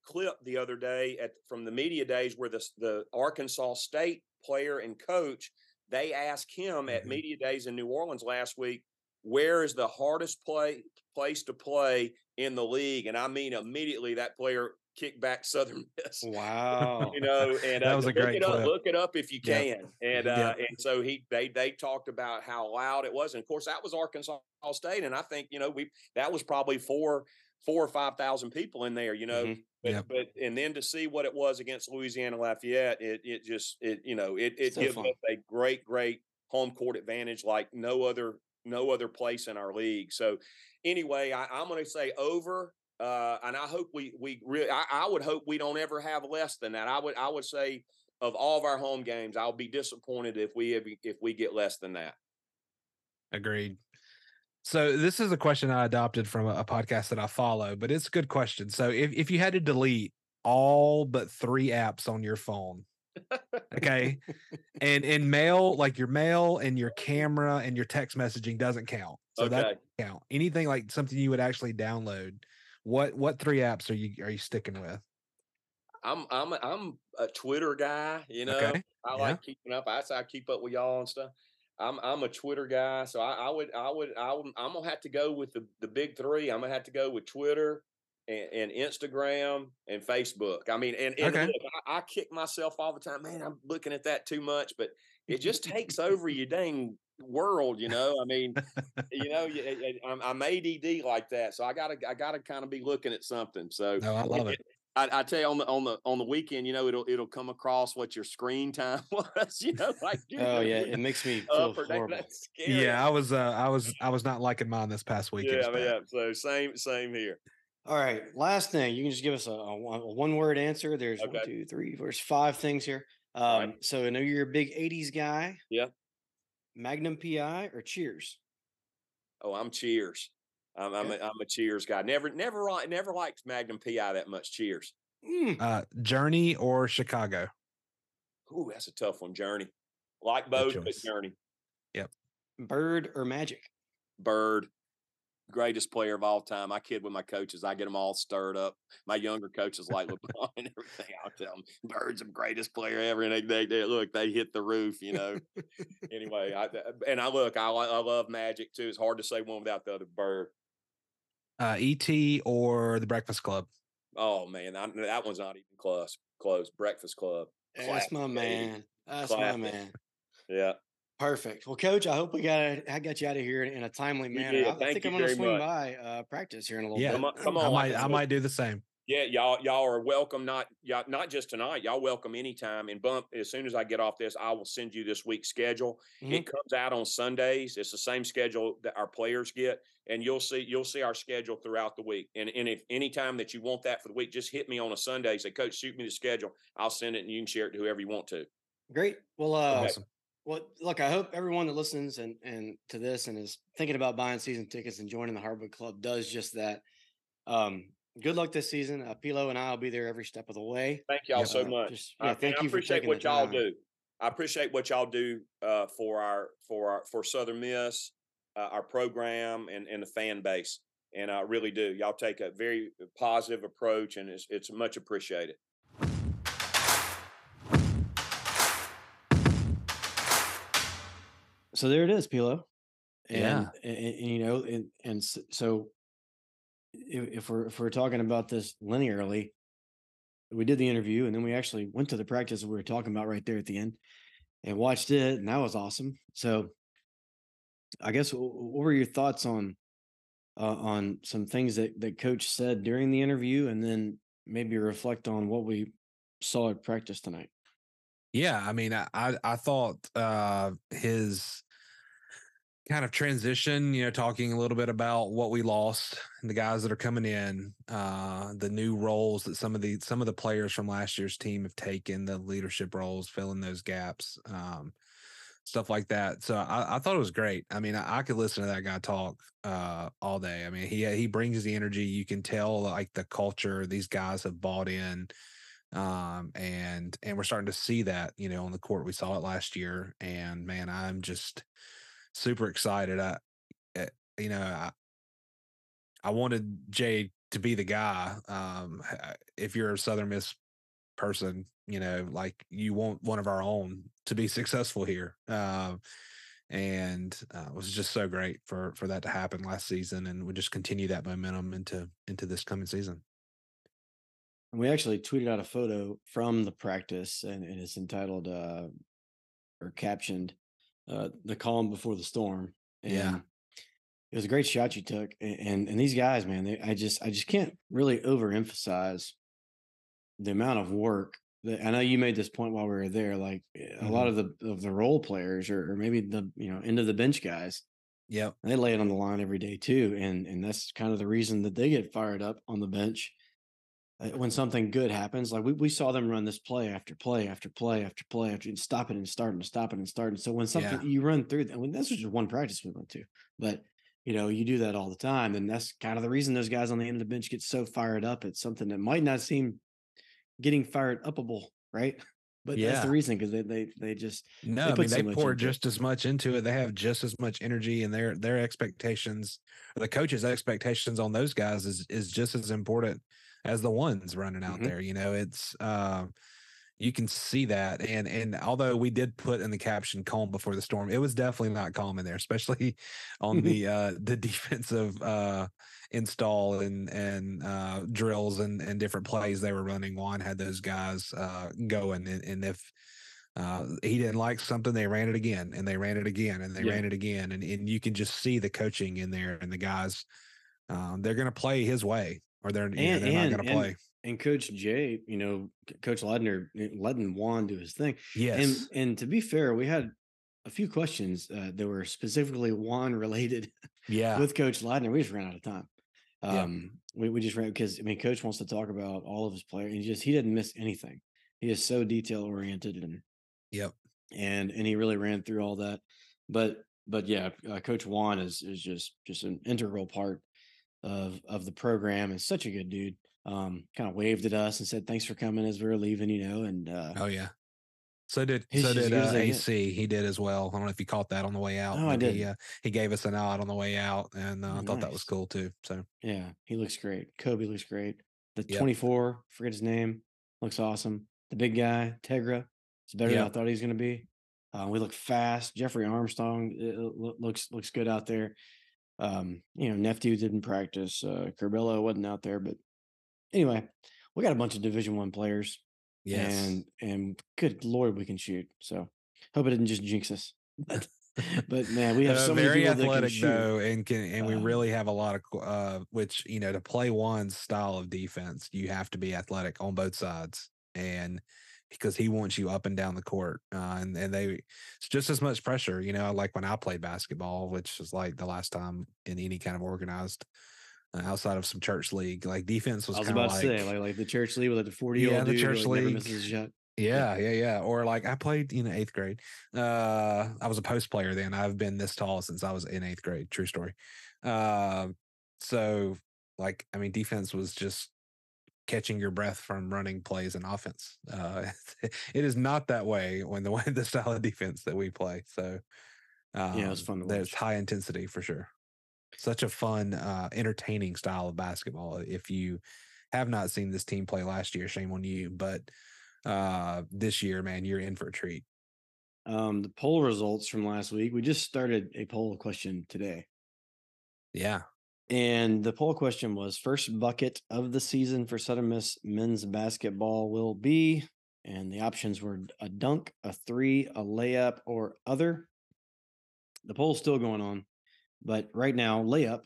clip the other day at from the media days where the the Arkansas State player and coach they asked him at Mhm. media days in New Orleans last week, where is the hardest play place to play in the league? And I mean immediately that player kicked back Southern Miss Wow. you know, and That uh, was a look great it up, look it up if you can. And uh, and so he they they talked about how loud it was, and of course that was Arkansas State, and I think you know we that was probably four four or five thousand people in there, you know. Mhm. But, but and then to see what it was against Louisiana Lafayette, it it just it you know it it So gives fun. us a great great home court advantage like no other no other place in our league. So anyway, I, I'm going to say over, uh, and I hope we we really I, I would hope we don't ever have less than that. I would I would say of all of our home games, I'll be disappointed if we if, we get less than that. Agreed. So this is a question I adopted from a, a podcast that I follow, but it's a good question. So if, if you had to delete all but three apps on your phone, okay, and in mail, like your mail and your camera and your text messaging doesn't count. So that okay. doesn't count. Anything like something you would actually download. What what three apps are you are you sticking with? I'm I'm a- I'm a Twitter guy, you know. Okay, I yeah. like keeping up. I, I keep up with y'all and stuff. I'm I'm a Twitter guy, so I, I would I would I would I'm gonna have to go with the the big three. I'm gonna have to go with Twitter and, and Instagram and Facebook. I mean, and, and Okay. look, I, I kick myself all the time, man. I'm looking at that too much, but it just takes over your dang world, you know. I mean, you know, I'm, I'm ADD like that, so I gotta I gotta kind of be looking at something. So No, I love it. I, I tell you on the on the on the weekend, you know, it'll it'll come across what your screen time was, you know, like dude, Oh yeah, it makes me feel horrible. Yeah, I was uh I was I was not liking mine this past week. It yeah, yeah. So same same here. All right, last thing. You can just give us a, a, one word answer. There's one, Okay. two, there's five things here. Um, right. So I know you're a big '80s guy. Yeah. Magnum PI or Cheers? Oh, I'm Cheers. I'm I'm, a, I'm a Cheers guy. Never never li- never liked Magnum PI that much. Cheers. Mm, Uh Journey or Chicago. Ooh, that's a tough one. Journey. Like both, but choice. Journey. Bird or Magic? Bird, greatest player of all time. I kid with my coaches. I get them all stirred up. My younger coaches like LeBron and everything. I'll tell them Bird's the greatest player ever. And they, they, they look, they hit the roof, you know. anyway, I, and I look, I, I love Magic too. It's hard to say one without the other. Bird. Uh ET or the Breakfast Club. Oh man, I, that one's not even close. Close. Breakfast Club. That's my man. That's Classic. my man. Yeah. Perfect. Well, Coach, I hope we got I got you out of here in, in a timely manner. did. I, I Thank think you I'm going to swing much. by uh, practice here in a little Yeah. bit. Come on, come I on. might I might do the same. Yeah, y'all y'all are welcome. Not y'all, not just tonight. Y'all welcome anytime. And bump as soon as I get off this, I will send you this week's schedule. Mhm. It comes out on Sundays. It's the same schedule that our players get, and you'll see you'll see our schedule throughout the week. And and if any time that you want that for the week, just hit me on a Sunday. Say, Coach, shoot me the schedule. I'll send it, and you can share it to whoever you want to. Great. Well, uh, Awesome. Well, look, I hope everyone that listens and and to this and is thinking about buying season tickets and joining the Hardwood Club does just that. Um, good luck this season. Uh, Pilo and I will be there every step of the way. Thank y'all Yep. so Uh, much. just- I- yeah, and thank you for appreciate taking what the y'all time. do. I appreciate what y'all do uh, for our for our for Southern Miss, uh, our program, and and the fan base. And I really do. Y'all take a very positive approach, and it's it's much appreciated. So there it is, Pilo. And, Yeah. and, and, you know, and and so if, if we're if we're talking about this linearly, we did the interview and then we actually went to the practice that we were talking about right there at the end and watched it, and that was awesome. So I guess what were your thoughts on uh, on some things that that coach said during the interview, and then maybe reflect on what we saw at practice tonight? Yeah, I mean, I I, thought uh, his kind of transition, you know, talking a little bit about what we lost, and the guys that are coming in, uh, the new roles that some of the some of the players from last year's team have taken, the leadership roles, filling those gaps, um, stuff like that. So I, I thought it was great. I mean, I, I could listen to that guy talk uh, all day. I mean, he he brings the energy. You can tell like the culture these guys have bought in um and and we're starting to see that you know on the court. We saw it last year and man i'm just super excited. I eh, you know i i wanted jay to be the guy um if you're a southern miss person you know like you want one of our own to be successful here um and uh, it was just so great for for that to happen last season and we just continue that momentum into into this coming season And we actually tweeted out a photo from the practice, and, and it's entitled uh, or captioned uh, "The Calm Before the Storm." And Yeah. it was a great shot you took, a- and and these guys, man, they, I just I just can't really overemphasize the amount of work. That, I know you made this point while we were there. Like eh, a lot of the of the role players, or, or maybe the you know end of the bench guys, yeah, they lay it on the line every day too, and and that's kind of the reason that they get fired up on the bench Uh, when something good happens. Like we, we saw them run this play after play after play after play after and stop it and start and stop it and start. And so when something Yeah. you run through, I mean, this was just one practice we went to, but you know, you do that all the time. And that's kind of the reason those guys on the end of the bench get so fired up. It's something that might not seem getting fired upable, right? But that's the reason because they, they, they just, No, They I mean so they pour into it. just as much into it. They have just as much energy, and their their expectations, the coaches' expectations on those guys is is just as important as the ones running out Mhm. there. You know, it's uh, you can see that, and and although we did put in the caption "calm before the storm," it was definitely not calm in there, especially on the uh, the defensive uh, install and and uh, drills and and different plays they were running. Juan had those guys uh, going, and, and if uh, he didn't like something, they ran it again and they ran it again and they Yeah. ran it again. And, and you can just see the coaching in there and the guys, um, they're going to play his way or they're, know, they're not going to play. and Coach Jay, you know, Coach Ladner, eh, letting Juan do his thing. Yes. And and to be fair, we had a few questions uh, that were specifically Juan related yeah. with Coach Ladner. We just ran out of time. Yeah. Um, we, we just ran because I mean, Coach wants to talk about all of his players. And he just he didn't miss anything. He is so detail oriented and yep. and and he really ran through all that. But but yeah, uh, Coach Juan is is just just an integral part of of the program and such a good dude. Um, kind of waved at us and said thanks for coming as we were leaving, you know, and uh, Oh yeah. So did so did uh. AC. He did as well. I don't know if you caught that on the way out. Oh, I but He, uh, he gave us a nod on the way out, and uh, I thought that was cool too. So Yeah, he looks great. Kobe looks great. The Yep. 24, forget his name, looks awesome. The big guy, Tegra, is better than I thought he was going to be. Uh, we look fast. Jeffrey Armstrong loo- looks looks good out there. Um, you know, Nephew didn't practice. Uh, Curbelo wasn't out there, but anyway, we got a bunch of Division One players, yes, and and good lord, we can shoot. So hope it didn't just jinx us. But but man, we have Uh, so many very people that can athletic shoot. though, and can and we Um, really have a lot of uh, which you know to play one style of defense, you have to be athletic on both sides, and because he wants you up and down the court, uh, and and they it's just as much pressure. You know, like when I played basketball, which was like the last time in any kind of organized. Uh, outside of some church league, like defense was, I was about like, to say, like, like the church league with like the 40 year Yeah, old the church league. misses a shot. Yeah, yeah, yeah. Or like I played, you know, eighth grade. Uh, I was a post player then. I've been this tall since I was in eighth grade. True story. Uh, so like, I mean, defense was just catching your breath from running plays and offense. Uh, it is not that way when the way the style of defense that we play. So um, Yeah, it was fun to There's watch. high intensity for sure. Such a fun, uh, entertaining style of basketball. If you have not seen this team play last year, shame on you. But uh this year, man, you're in for a treat. Um, the poll results from last week. We just started a poll question today. Yeah. And the poll question was first bucket of the season for Southern Miss men's basketball will be, and the options were a dunk, a three, a layup, or other. The poll's still going on, but right now, layup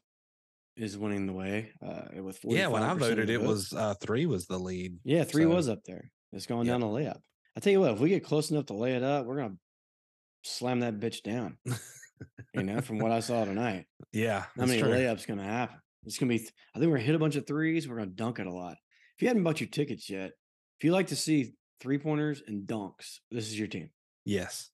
is winning the way uh, with 45 Yeah, when I voted, it was uh three was the lead. yeah, three so- was up there. It's going Yep. down a layup. I tell you what, if we get close enough to lay it up, we're gonna slam that bitch down. You know, from what I saw tonight. Yeah, How many true. layups gonna happen? It's gonna be. th- I think we're gonna hit a bunch of threes. We're gonna dunk it a lot. If you hadn't bought your tickets yet, if you like to see three pointers and dunks, this is your team Yes.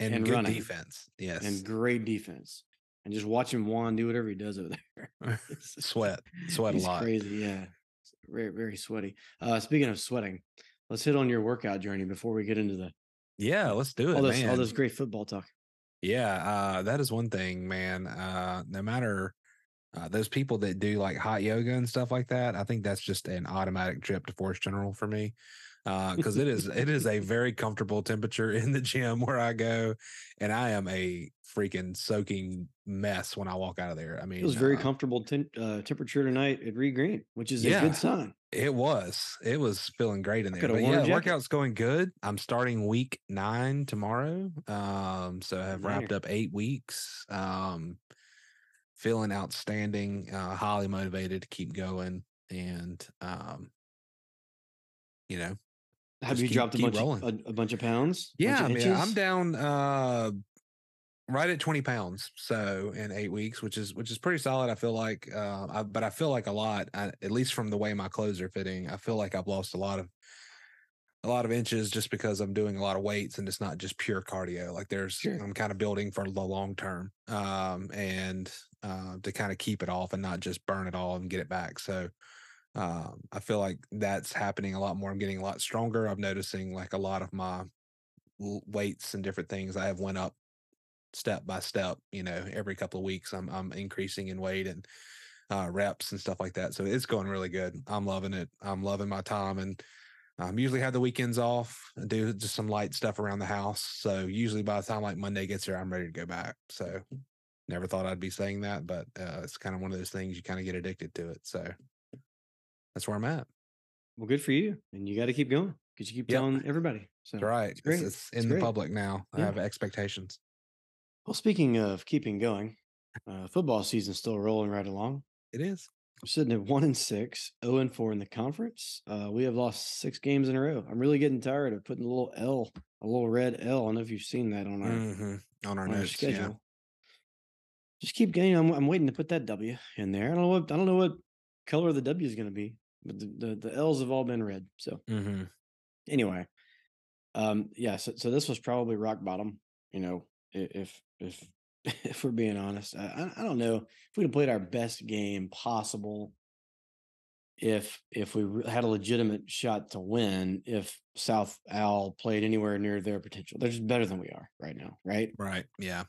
And, And good running. defense. Yes. and great defense. And just watching Juan do whatever he does over there. Sweat. Sweat a lot. crazy. Yeah, It's very very sweaty. Uh, speaking of sweating, let's hit on your workout journey before we get into the Yeah, let's do it. all this man. all this great football talk. Yeah, uh, that is one thing, man. Uh, no matter uh, those people that do like hot yoga and stuff like that, I think that's just an automatic trip to Forrest General for me. Because it is it is a very comfortable temperature in the gym where I go, and I am a freaking soaking mess when I walk out of there. I mean, It was very uh, comfortable tem- uh, temperature tonight at Reed Green, which is a Yeah. good sign. It was. It was feeling great in there. But yeah, workout's going good. I'm starting week nine tomorrow. Um, so I have wrapped up eight weeks. Um, feeling outstanding, uh, highly motivated to keep going. And um, you know, Have you keep- dropped a bunch rolling. of, a, a bunch of pounds? Bunch yeah, of mean, I'm down uh right at 20 pounds so in eight weeks which is which is pretty solid i feel like uh I, but i feel like a lot I, at least from the way my clothes are fitting i feel like i've lost a lot of a lot of inches just because i'm doing a lot of weights and it's not just pure cardio like there's Sure. i'm kind of building for the long term um and uh to kind of keep it off and not just burn it all and get it back so um i feel like that's happening a lot more i'm getting a lot stronger i'm noticing like a lot of my weights and different things I have went up step by step, you know, every couple of weeks I'm I'm increasing in weight and uh reps and stuff like that. So it's going really good. I'm loving it. I'm loving my time and um usually have the weekends off and do just some light stuff around the house. So usually by the time like Monday gets here, I'm ready to go back. So never thought I'd be saying that, but uh, it's kind of one of those things you kind of get addicted to it. So that's where I'm at. Well, good for you, and you got to keep going because you keep Yep. telling everybody. So That's right. It's. It's, it's It's in the great. public now. I have expectations. Well, speaking of keeping going, uh, football season's still rolling right along. It is. We're sitting at one and six, 0 and four in the conference. Uh, we have lost six games in a row. I'm really getting tired of putting a little L, a little red L. I don't know if you've seen that on our, Mhm. On our on our schedule. Yeah. Just keep getting. I'm, I'm waiting to put that W in there. I don't know what I don't know what color the W is going to be, but the, the the L's have all been red. So Mm-hmm. anyway, um, yeah. So, so this was probably rock bottom. You know, if if if we're being honest, I, I- don't know if we'd have played our best game possible. If if we had a legitimate shot to win, if South Al played anywhere near their potential, they're just better than we are right now, right? Right. Yeah.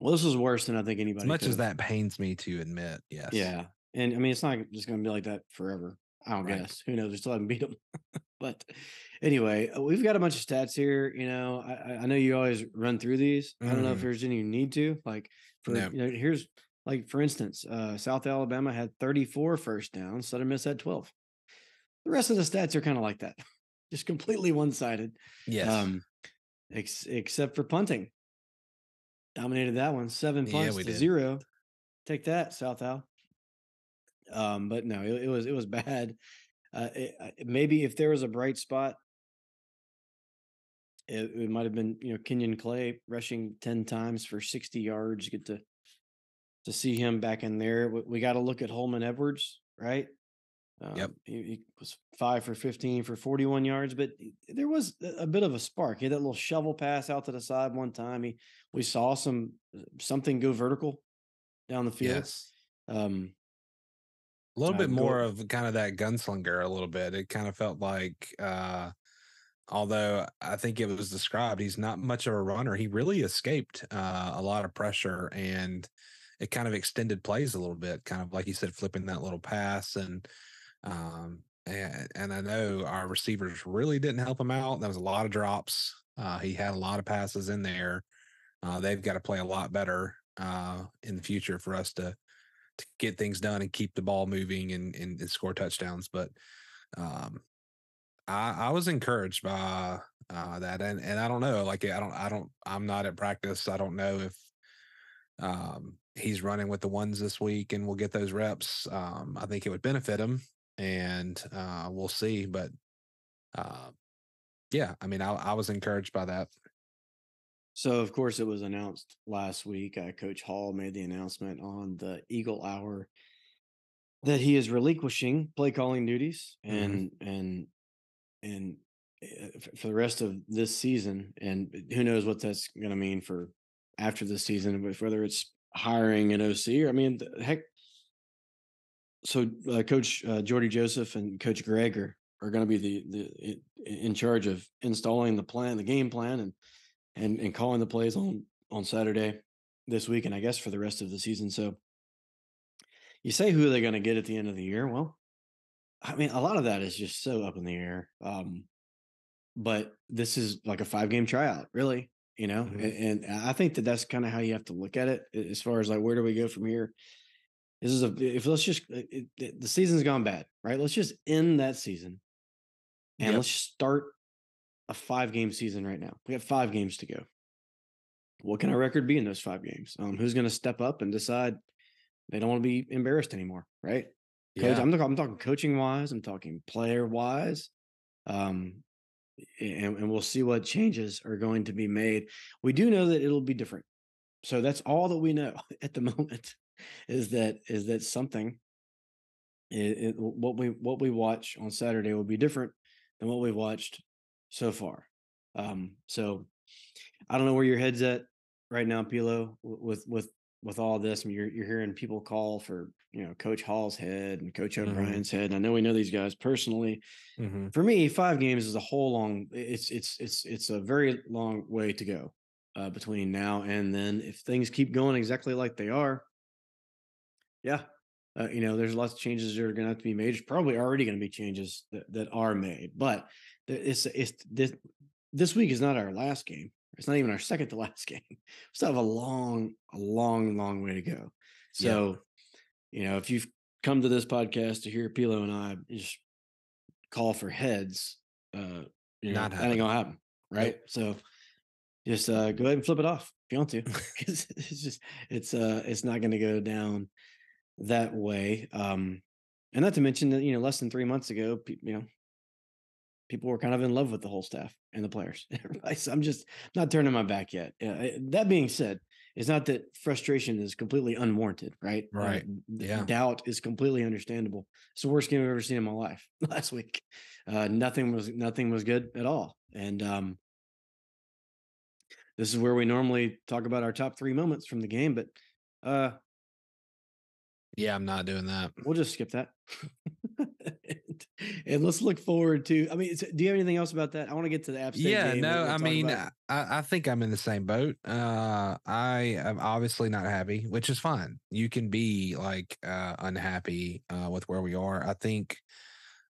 Well, this is worse than I think anybody. As much as that pains me to admit, yes. yeah, and I mean it's not just going to be like that forever. I don't Right. guess. Who knows? We still haven't beat them. but anyway, uh, we've got a bunch of stats here. You know, I, I- know you always run through these. I don't know if Mhm. there's any you need to. Like for No. you know, here's like for instance, uh, South Alabama had 34 first downs. Southern Miss had 12. The rest of the stats are kind of like that, just completely one sided. Yes. Um, ex- except for punting. Dominated that one. Seven Yeah, punts we to did. zero. Take that, South Al. Um, but no, it, it was it was bad. Uh, it, maybe if there was a bright spot, it, it might have been you know Kenyon Clay rushing ten times for sixty yards. Get to to see him back in there. We, we got to look at Holman Edwards, right? Um, he, he was five for fifteen for forty-one yards, but there was a a bit of a spark. He had that little shovel pass out to the side one time. He we saw some something go vertical down the field. Yes. Um, A little Uh, bit more of kind of that gunslinger, a little bit. It kind of felt like, uh, although I think it was described, he's not much of a runner. He really escaped uh, a lot of pressure and it kind of extended plays a little bit, kind of like you said, flipping that little pass. And, um, and, and I know our receivers really didn't help him out. There was a lot of drops. Uh, he had a lot of passes in there. Uh, they've got to play a lot better uh, in the future for us to to get things done and keep the ball moving and, and, and score touchdowns. But um, I, I was encouraged by uh, that, and and I don't know, like I don't, I don't, I'm not at practice. I don't know if um, he's running with the ones this week and we'll get those reps. Um, I think it would benefit him, and uh, we'll see. But uh, yeah, I mean, I, I was encouraged by that. So, of course, it was announced last week. Uh, Coach Hall made the announcement on the Eagle Hour that he is relinquishing play calling duties and and and uh, for the rest of this season. And who knows what that's going to mean for after the season, whether it's hiring an OC or I mean, heck. So, uh, Coach uh, Jordy Joseph and Coach Greg are, are going to be the the in, in charge of installing the plan, the game plan, and and and calling the plays on on Saturday this week, and I guess for the rest of the season. So you say who they're going to get at the end of the year? Well, I mean, a lot of that is just so up in the air. Um, but this is like a five game tryout, really. You know, Mhm. and, and I think that that's kind of how you have to look at it as far as like where do we go from here. This is a if let's just it, it, the season's gone bad, right? Let's just end that season, and Yep. let's start a five game season right now. We have five games to go. What can our record be in those five games? Um, who's going to step up and decide they don't want to be embarrassed anymore, right? Coach, Yeah. I'm, talking, I'm talking coaching wise. I'm talking player wise. Um, and, and we'll see what changes are going to be made. We do know that it'll be different. So that's all that we know at the moment is that is that something it, it, what we what we watch on Saturday will be different than what we've watched so far. Um, so I don't know where your head's at right now, Pilo, with with with all this. I mean, you're you're hearing people call for you know Coach Hall's head and Coach Mhm. O'Brien's head. And I know we know these guys personally. Mhm. For me, five games is a whole long. It's it's it's it's a very long way to go uh, between now and then. If things keep going exactly like they are, yeah, uh, you know, there's lots of changes that are going to have to be made. There's probably already going to be changes that, that are made, but it's it's this this week is not our last game. It's not even our second to last game. We still have a long, a long, long way to go. Yeah. So, you know, if you've come to this podcast to hear Pilo and I just call for heads, uh, you know, Not that ain't gonna happen, right? So, just uh, go ahead and flip it off if you want to, it's just it's uh it's not going to go down that way. Um, and not to mention that you know less than three months ago, pe- you know, people were kind of in love with the whole staff and the players. So I'm just not turning my back yet. Uh, that being said, it's not that frustration is completely unwarranted, right? Uh, Right. d- Yeah. Doubt is completely understandable. It's the worst game I've ever seen in my life. Last week, uh, nothing was nothing was good at all, and um, this is where we normally talk about our top three moments from the game, but uh, Yeah, I'm not doing that. we'll just skip that. and, and let's look forward to. I mean, do you have anything else about that? I want to get to the App State Yeah, no, I mean. I, I think I'm in the same boat. Uh, I am obviously not happy, which is fine. You can be like uh, unhappy uh, with where we are. I think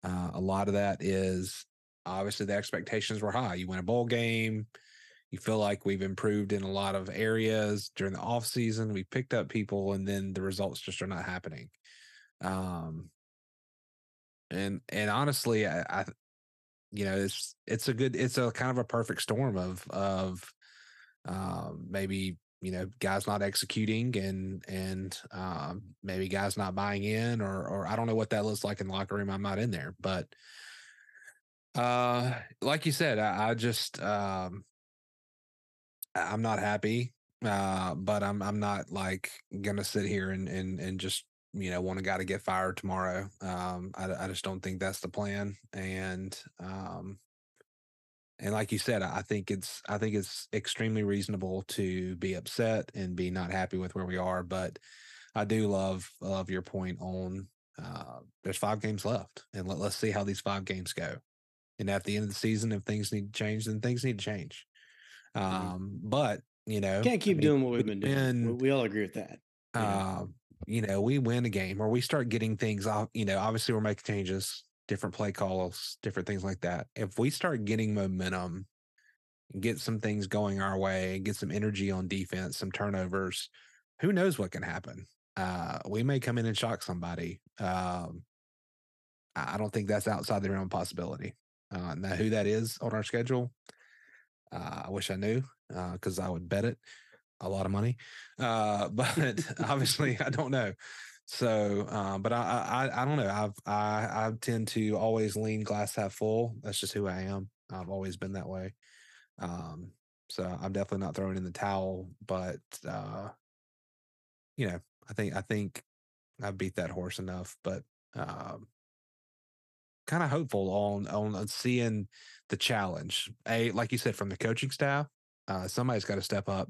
uh, a lot of that is obviously the expectations were high. You win a bowl game. You feel like we've improved in a lot of areas during the off season. We picked up people, and then the results just are not happening. Um, and and honestly, I, I you know it's it's a good it's a kind of a perfect storm of of um maybe you know, guys not executing and and um, maybe guys not buying in, or or I don't know what that looks like in locker room. I'm not in there, but uh, like you said, I, I just um, I'm not happy, uh, but I'm I'm not like gonna sit here and and and just you know want a guy to get fired tomorrow. Um, I I just don't think that's the plan, and um, and like you said, I think it's I think it's extremely reasonable to be upset and be not happy with where we are. But I do love love your point on uh, there's five games left, and let, let's see how these five games go. And at the end of the season, if things need to change, then things need to change. Mm-hmm. Um, but you know, Can't keep I mean, doing what we've been doing. We, we all agree with that. uh, you know, we win a game or we start getting things off, you know, obviously we're making changes, different play calls, different things like that. If we start getting momentum, get some things going our way, get some energy on defense, some turnovers, who knows what can happen? Uh, we may come in and shock somebody. Um, I I don't think that's outside the realm of possibility. Uh, now, who that is on our schedule, uh, I wish I knew because I would bet it a lot of money. Uh, but obviously, I don't know. So, uh, but I, I, I don't know. I've, I, I tend to always lean glass half full. That's just who I am. I've always been that way. Um, so I'm definitely not throwing in the towel, but, uh, you know, I think, I think I beat that horse enough, but, um, kind of hopeful on, on seeing the challenge. A, like you said, from the coaching staff, uh, somebody's got to step up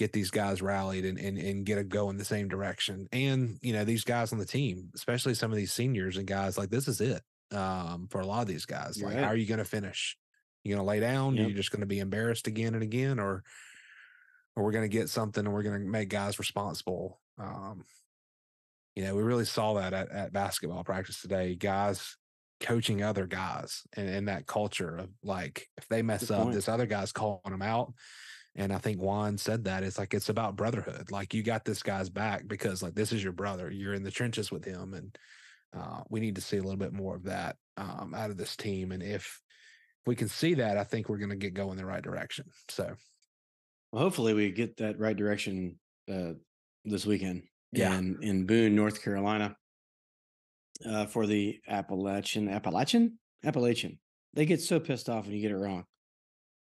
get these guys rallied and, and and get a go in the same direction. And you know, these guys on the team, especially some of these seniors and guys, like this is it um, for a lot of these guys. You're like, right. how are you going to finish? You going to lay down? Yep. You're just going to be embarrassed again and again, or or we're going to get something and we're going to make guys responsible. Um, you know, we really saw that at, at basketball practice today. Guys coaching other guys and, and that culture of like if they mess Good up, point. this other guy's calling them out. And I think Juan said that it's like it's about brotherhood. Like you got this guy's back because like this is your brother. You're in the trenches with him, and uh, we need to see a little bit more of that um, out of this team. And if if we can see that, I think we're going to get going the right direction. So Well, hopefully we get that right direction uh, this weekend. Yeah. in, in Boone, North Carolina, uh, for the Appalachian Appalachian Appalachian. They get so pissed off when you get it wrong.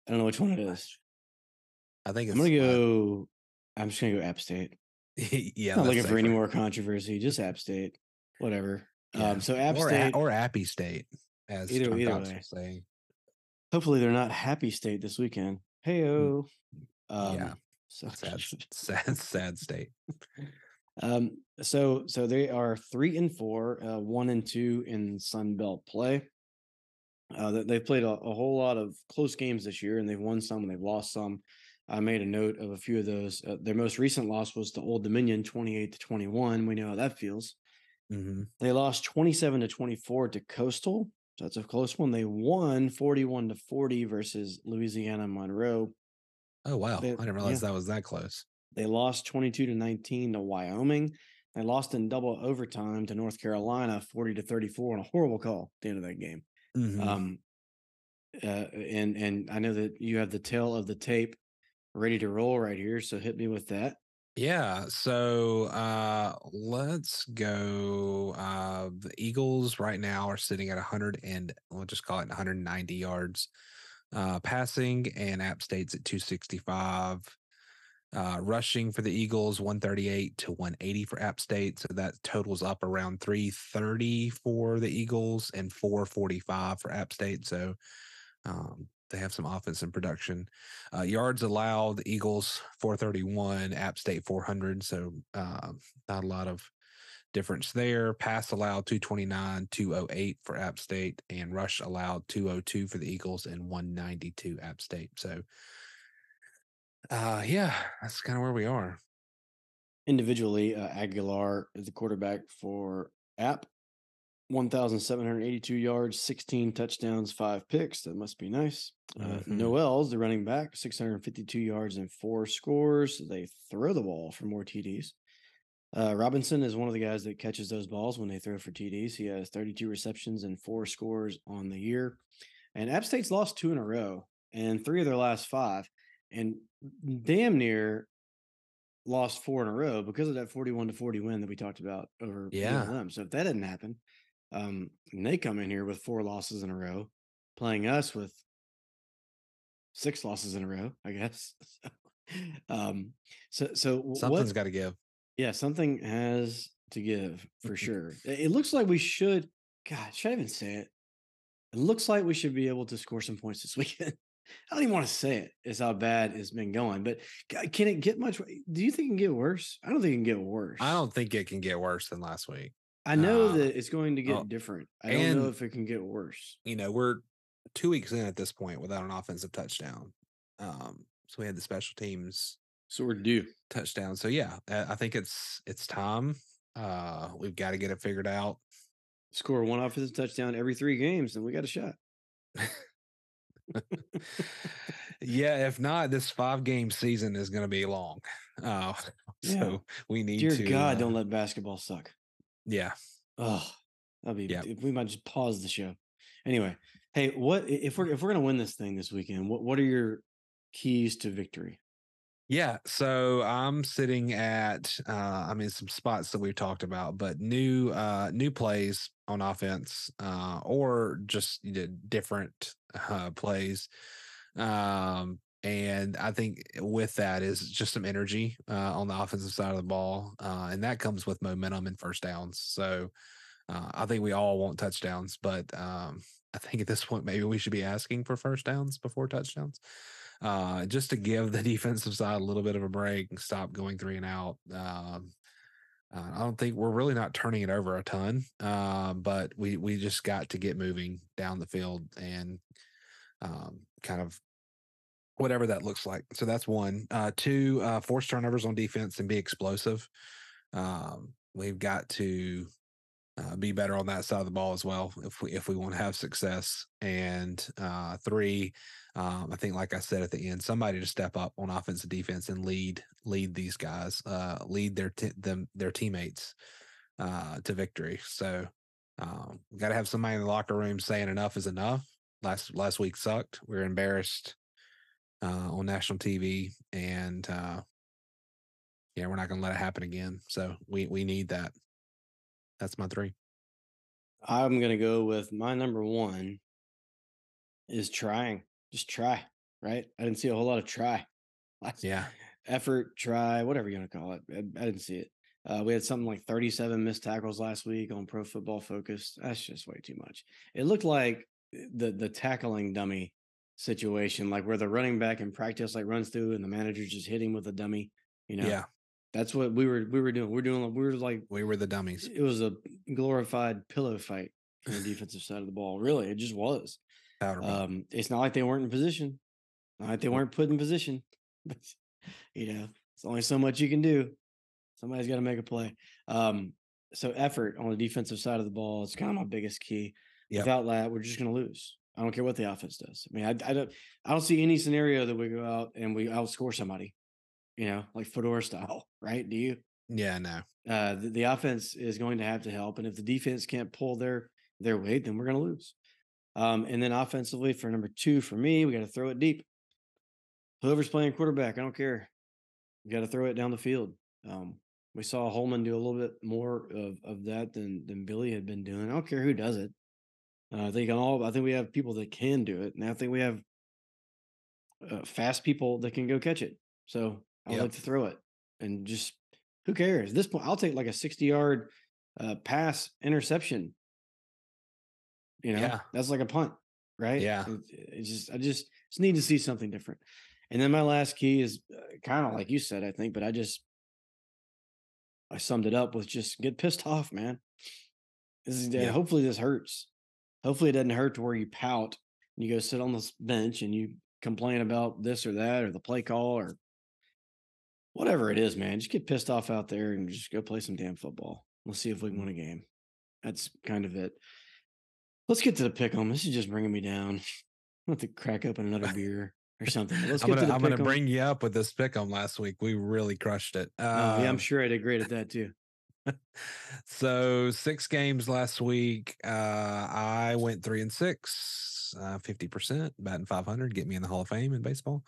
I don't know which one it is. I think I'm gonna uh, go. I'm just gonna go App State. yeah, Not that's looking for any more controversy. Just App State. Whatever. Yeah. Um, so App or, State. A- or Appy State, as Either- John either Cox way. saying. hopefully they're not Happy State this weekend. Hey oh. Um, Yeah. So Sad, sad, sad state. Um, so so they are three and four, uh, one and two in Sun Belt play. Uh, they- they've played a, a whole lot of close games this year, and they've won some and they've lost some. I made a note of a few of those. Uh, their most recent loss was to Old Dominion, twenty-eight to twenty-one. We know how that feels. hmm They lost twenty-seven to twenty-four to Coastal. So that's a close one. They won forty-one to forty versus Louisiana Monroe. Oh wow, They- I didn't yeah. realize that was that close. They lost 22 to 19 to Wyoming. They lost in double overtime to North Carolina, 40 to 34 on a horrible call at the end of that game. Mhm. Um, uh, and and I know that you have the tail of the tape ready to roll right here, so hit me with that. Yeah, so uh let's go. Uh the Eagles right now are sitting at 100 and we'll just call it 190 yards uh passing and App State's at 265. Uh rushing for the Eagles 138 to 180 for App State, so that totals up around 330 for the Eagles and 445 for App State. So um they have some offense and production. Uh, yards allowed, Eagles 431, App State 400. So uh, not a lot of difference there. Pass allowed 229, 208 for App State, and rush allowed 202 for the Eagles and 192 App State. So uh, yeah, that's kind of where we are. Individually, uh, Aguilar is the quarterback for App. 1,782 yards, 16 touchdowns, five picks. That must be nice. Uh, Mhm. Noel's the running back, 652 yards and four scores. They throw the ball for more TDs. Uh, Robinson is one of the guys that catches those balls when they throw for TDs. He has 32 receptions and four scores on the year. And App State's lost two in a row and three of their last five. And damn near lost four in a row because of that 41 to 40 win that we talked about over Yeah. ULM. So if that didn't happen, um, and they come in here with four losses in a row, playing us with six losses in a row, I guess. um, so so Something's got to give. Yeah, something has to give for sure. It looks like we should. God, should I even say it? It looks like we should be able to score some points this weekend. I don't even want to say it. Is how bad it's been going. But can it get much? Do you think it can get worse? I don't think it can get worse. I don't think it can get worse than last week. I know uh, that it's going to get oh, different. I don't know if it can get worse. You know, we're two weeks in at this point without an offensive touchdown. Um, so we had the special teams So we're due. touchdown. So yeah, I I think it's it's time. Uh, we've got to get it figured out. Score one offensive touchdown every three games, and we got a shot. yeah, if not, this five game season is going to be long. Uh, Yeah. so we need Dear to. God, uh, don't let basketball suck. Yeah, Oh, that'd be. If we might just pause the show. Anyway, hey, what if we're if we're gonna win this thing this weekend? What what are your keys to victory? Yeah, so I'm sitting at uh I mean some spots that we've talked about, but new uh new plays on offense uh or just you know, different uh plays. Um and I think with that is just some energy uh on the offensive side of the ball. Uh and that comes with momentum and first downs. So uh, I think we all want touchdowns, but um, I think at this point maybe we should be asking for first downs before touchdowns uh, just to give the defensive side a little bit of a break and stop going three and out. Um, uh, I don't think we're really not turning it over a ton, uh, but we we just got to get moving down the field and um, kind of whatever that looks like. So that's one. Uh, two, uh, force turnovers on defense and be explosive. Um, we've got to uh, be better on that side of the ball as well if we if we want to have success. And uh, three, um, I think, like I said at the end, somebody to step up on offense and defense and lead lead these guys, uh, lead their t- them their teammates uh, to victory. So um, we got to have somebody in the locker room saying enough is enough. Last last week sucked. We are embarrassed uh, on national TV, and uh, yeah, we're not going to let it happen again. So we we need that. That's my three. I'm gonna go with my number one is trying. Just try, right? I didn't see a whole lot of try. last- Yeah. Effort, try, whatever you want to call it. I, I didn't see it. Uh, we had something like 37 missed tackles last week on Pro Football Focus. That's just way too much. It looked like the the tackling dummy situation, like where the running back in practice like runs through and the manager just hit him with a dummy. You know, Yeah. That's what we were we were doing. We're doing we were like We were the dummies. it was a glorified pillow fight on the defensive side of the ball. Really, it just was. Um, it's not like they weren't in position. Not like they weren't put in position. But you know, it's only so much you can do. Somebody's got to make a play. Um, so effort on the defensive side of the ball is kind of my biggest key. Yep. Without that, we're just going to lose. I don't care what the offense does. I mean, I, I don't, I don't see any scenario that we go out and we outscore somebody. You know, like Fedora style, right? Do you? yeah, no. uh, the, the offense is going to have to help, and if the defense can't pull their their weight, then we're going to lose. Um, and then offensively, for number two, for me, we got to throw it deep. Whoever's playing quarterback, I don't care. We got to throw it down the field. Um, we saw Holman do a little bit more of, of that than than Billy had been doing. I don't care who does it. Uh, I think all. I think we have people that can do it, and I think we have uh, fast people that can go catch it. So I Yep. like to throw it, and just who cares? At this point, I'll take like a sixty-yard uh, pass interception. You know, Yeah. that's like a punt, right? Yeah. It, it's just I just just need to see something different. And then my last key is uh, kind of like you said, I think, but I just I summed it up with just get pissed off, man. This is Yeah. hopefully this hurts. Hopefully it doesn't hurt to where you pout and you go sit on this bench and you complain about this or that or the play call or whatever it is, man. Just get pissed off out there and just go play some damn football. Let's see if we can win a game. That's kind of it. Let's get to the pick 'em. This is just bringing me down. i have to crack open another beer or something. Let's I'm get gonna to the I'm gonna bring you up with this pick 'em last week. We really crushed it. Oh, yeah, I'm Um, sure I did great at that too. So six games last week. Uh, I went three and six, uh, fifty percent, batting five hundred, get me in the Hall of Fame in baseball.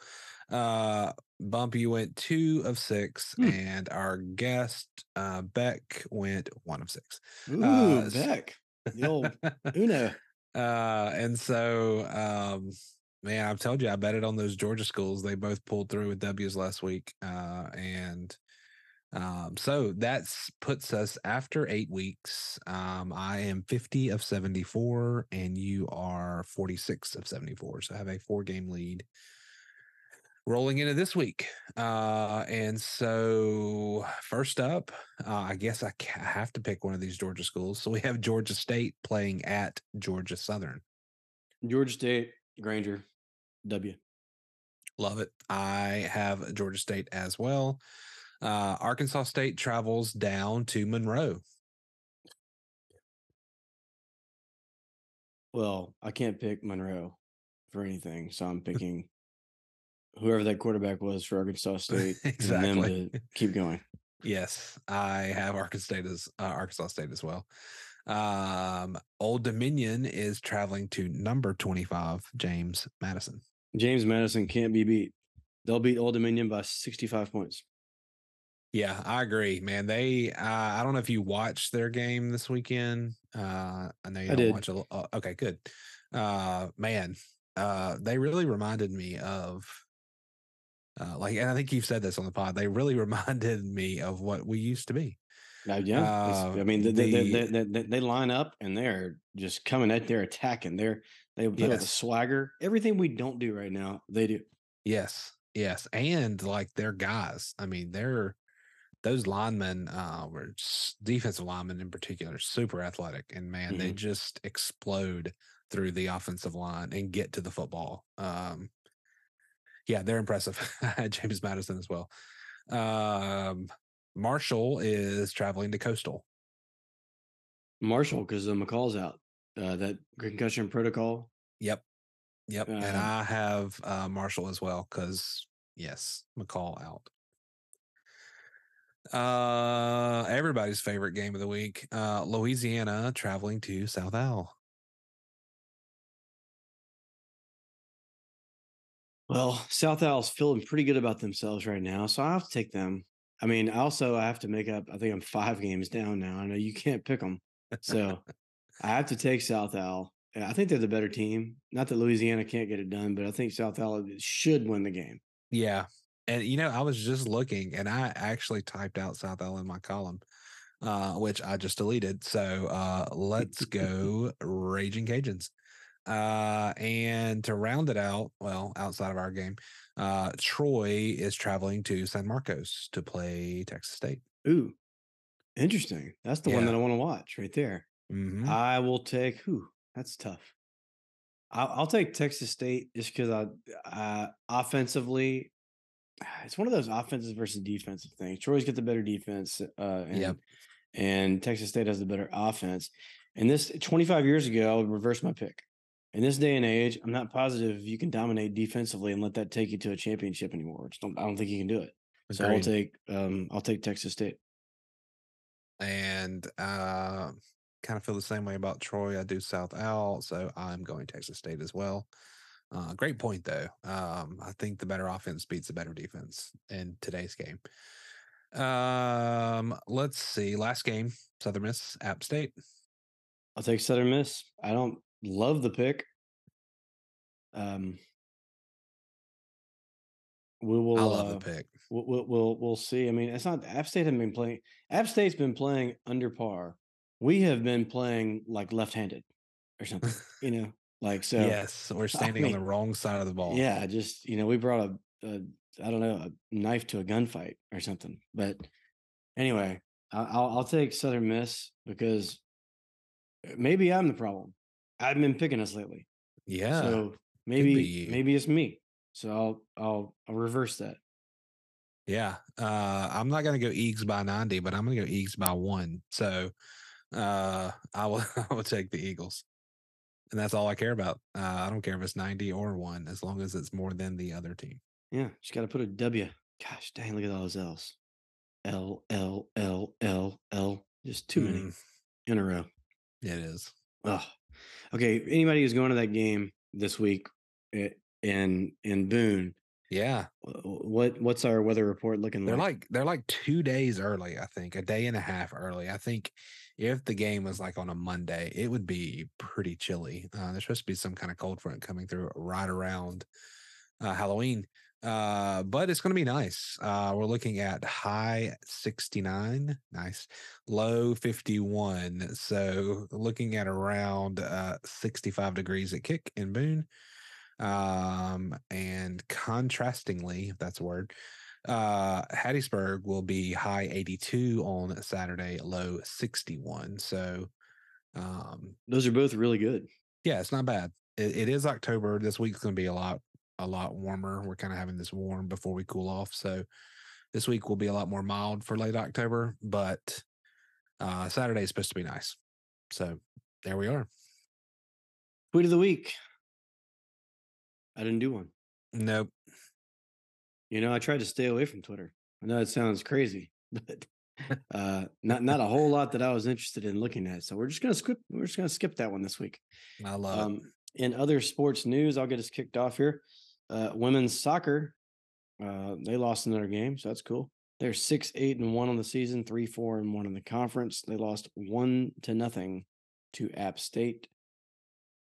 Uh, Bumpy went two of six, Hmm. and our guest uh, Beck went one of six. Ooh, Uh, Beck. The old Uno. uh, and so, um, man, I've told you I bet it on those Georgia schools. They both pulled through with W's last week, uh, and um, so that's puts us after eight weeks. Um, I am fifty of seventy four, and you are forty six of seventy four. So I have a four game lead rolling into this week. Uh, and so first up, uh, I guess I ca- have to pick one of these Georgia schools. So we have Georgia State playing at Georgia Southern. Georgia State, Granger, W. Love it. I have Georgia State as well. Uh, Arkansas State travels down to Monroe. Well, I can't pick Monroe for anything, so I'm picking whoever that quarterback was for Arkansas State and them Exactly. to keep going. Yes, I have Arkansas State as uh, Arkansas State as well. Um, Old Dominion is traveling to number twenty-five, James Madison. James Madison can't be beat. They'll beat Old Dominion by 65 points. Yeah, I agree, man. They, uh, I don't know if you watched their game this weekend. Uh, I know you I don't did. watch a. Uh, okay, good. Uh, man, uh, they really reminded me of, uh, like, and I think you've said this on the pod. They really reminded me of what we used to be. Uh, yeah, Uh, I mean, they, they, they, they, they, they line up and they're just coming at, they're attacking. They're they play with the Yes. swagger. Everything we don't do right now, they do. Yes, yes, and like they're guys. I mean, they're those linemen, uh, were defensive linemen in particular, super athletic, and man, they Mhm. just explode through the offensive line and get to the football. Um, yeah, they're impressive. James Madison as well. Um, Marshall is traveling to Coastal. Marshall, because the McCall's out. Uh, that concussion protocol. Yep, yep, and Um, I have uh, Marshall as well because yes, McCall out. Uh, everybody's favorite game of the week. Uh, Louisiana traveling to South Al. Well, South Al's feeling pretty good about themselves right now, so I have to take them. I mean, also I have to make up. I think I'm five games down now. I know you can't pick them, so I have to take South Al. I think they're the better team. Not that Louisiana can't get it done, but I think South Al should win the game. Yeah, and you know I was just looking, and I actually typed out South Al in my column, uh, which I just deleted. So uh, let's go Raging Cajuns. Uh, and to round it out, well, outside of our game, uh, Troy is traveling to San Marcos to play Texas State. Ooh, interesting. That's the one that I want to watch right there. Mhm. I will take who? That's tough. I'll, I'll take Texas State just because I, uh, offensively, it's one of those offensive versus defensive things. Troy's got the better defense, uh, and, Yep. and Texas State has the better offense. And this 25 years ago, I would reverse my pick. In this day and age, I'm not positive you can dominate defensively and let that take you to a championship anymore. Don't, I don't think you can do it. So I'll take, um, I'll take Texas State. and uh, kind of feel the same way about Troy. I do South Al, so I'm going Texas State as well. Uh, great point, though. Um, I think the better offense beats the better defense in today's game. Um, let's see. Last game, Southern Miss, App State. I'll take Southern Miss. I don't love the pick. Um, we will. I love uh, the pick. We'll, we'll we'll we'll see. I mean, it's not App State has been playing. App State's been playing under par. We have been playing like left-handed or something. you know, like so. yes, we're standing on mean, the wrong side of the ball. Yeah, just you know, we brought a, a I don't know a knife to a gunfight or something. But anyway, I- I'll I'll take Southern Miss because uh, maybe I'm the problem. I've been picking us lately, yeah. so maybe maybe it's me. So I'll I'll I'll reverse that. Yeah. Uh I'm not gonna go Eags by 90, but I'm gonna go Eags by one. So uh I will I will take the Eagles. And that's all I care about. Uh I don't care if it's 90 or one, as long as it's more than the other team. Yeah, just got to put a W. Gosh, dang, look at all those L's. L L L L L Just too many Mm, in a row. it is. Oh, okay. Anybody who's going to that game this week in in Boone, Yeah. what what's our weather report looking They're like? like they're like two days early, I think, a day and a half early. I think if the game was like on a Monday, it would be pretty chilly. Uh, there's supposed to be some kind of cold front coming through right around uh, Halloween. Uh, but it's going to be nice. Uh, we're looking at high 69, nice, low 51. So looking at around uh, 65 degrees at kick in Boone. Um, and contrastingly, if that's a word, uh, Hattiesburg will be high 82 on Saturday, low 61. So, um, Those are both really good. yeah, it's not bad. It, it is October. This week's going to be a lot, a lot warmer. We're kind of having this warm before we cool off. So this week will be a lot more mild for late October, but uh, Saturday is supposed to be nice. So there we are. Tweet of the week. I didn't do one. Nope. You know, I tried to stay away from Twitter. I know it sounds crazy, but uh not not a whole lot that I was interested in looking at. So we're just gonna skip we're just gonna skip that one this week. I love it. Um in other sports news, I'll get us kicked off here. Uh women's soccer, uh, they lost another game, so that's cool. They're six, eight, and one on the season, three, four, and one in the conference. They lost one to nothing to App State.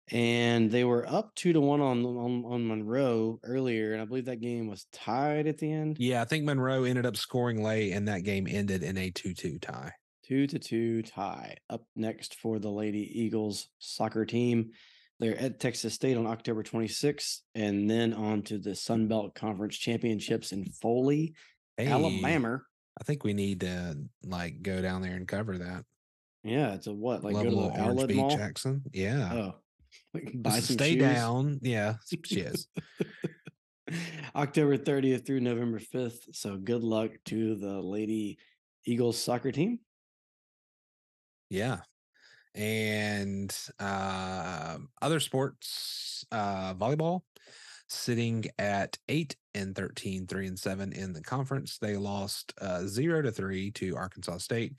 And they were up two to one on, on on Monroe earlier, and I believe that game was tied at the end. Yeah, I think Monroe ended up scoring late, and that game ended in a 2 2 tie. Two to two tie. Up next for the Lady Eagles soccer team. They're at Texas State on October 26th, and then on to the Sun Belt Conference Championships in Foley, Hey, Alabama. I think we need to like go down there and cover that. Yeah, it's a what? Like go Level to the Orange Beach, mall. Jackson. Yeah. Oh, like buy some stay shoes. down. Yeah. Cheers. October 30th through November 5th. So good luck to the Lady Eagles soccer team. Yeah. And uh, other sports, uh, volleyball sitting at eight and 13, three and seven in the conference. They lost uh, zero to three to Arkansas State.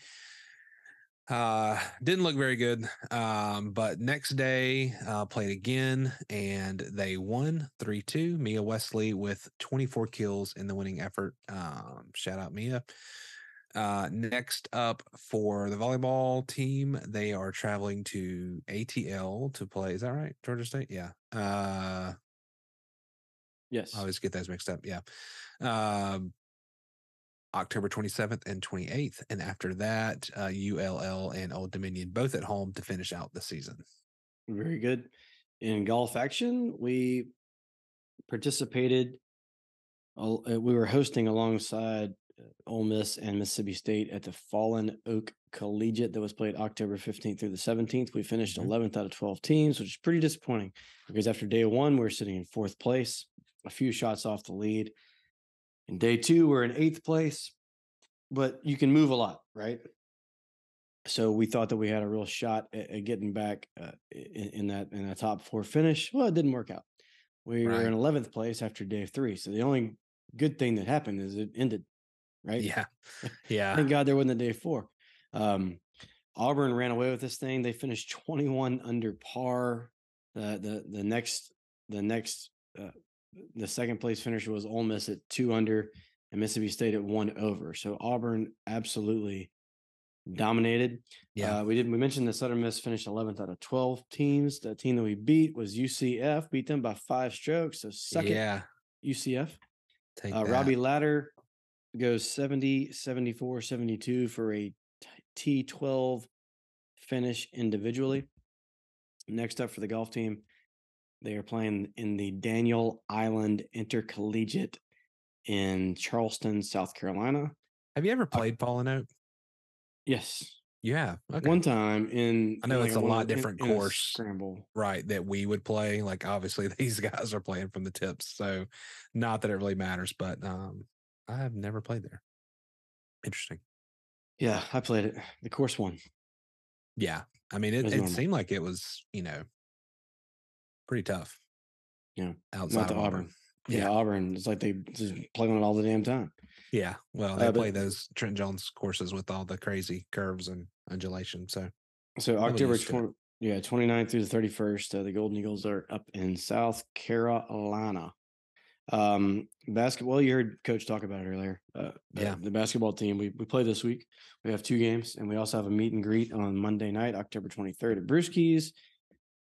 Uh, didn't look very good. Um, but next day, uh, played again and they won 3 2. Mia Wesley with 24 kills in the winning effort. Um, shout out Mia. Uh, next up for the volleyball team, they are traveling to ATL to play. Is that right? Georgia State? Yeah. Uh, Yes. I always get those mixed up. Yeah. Um, October 27th and 28th. And after that, uh, ULL and Old Dominion both at home to finish out the season. Very good. In golf action, we participated. uh, We were hosting alongside Ole Miss and Mississippi State at the Fallen Oak Collegiate that was played October 15th through the 17th. We finished Mhm. 11th out of 12 teams, which is pretty disappointing because after day one, we were sitting in fourth place, a few shots off the lead. In day two, we're in eighth place, but you can move a lot, right? So we thought that we had a real shot at, getting back uh, in, in that in a top four finish. Well, it didn't work out. We were in eleventh place after day three. So the only good thing that happened is it ended, right? Yeah. Yeah. Thank God there wasn't a day four. Um, Auburn ran away with this thing. They finished 21 under par. The the the next the next uh, the second place finisher was Ole Miss at two under and Mississippi State at one over. So Auburn absolutely dominated. Yeah. Uh, we did we mentioned the Southern Miss finished 11th out of 12 teams. The team that we beat was UCF, beat them by five strokes. So second yeah. UCF. Take Uh, that. Robbie Ladder goes 70, 74, 72 for a T12 finish individually. Next up for the golf team, they are playing in the Daniel Island Intercollegiate in Charleston, South Carolina. Have you ever played Fallen Oak? Yes, You have. Okay. one time in. I know in it's a lot in- different in course. scramble. right that we would play like obviously these guys are playing from the tips so not that it really matters but um i have never played there interesting Yeah, I played it. The course one. yeah i mean it, was it seemed like it was you know pretty tough Yeah, outside Auburn. auburn Yeah, Yeah. Auburn. It's like they just play on it all the damn time. Yeah. Well, they Uh, play those Trent Jones courses with all the crazy curves and undulation. So So October used 20, yeah, 29th through the 31st, uh, the Golden Eagles are up in South Carolina. Um, basketball, you heard coach talk about it earlier. Uh, the- Yeah. The basketball team, we, we play this week. We have two games and we also have a meet and greet on Monday night, October 23rd at Brewski's.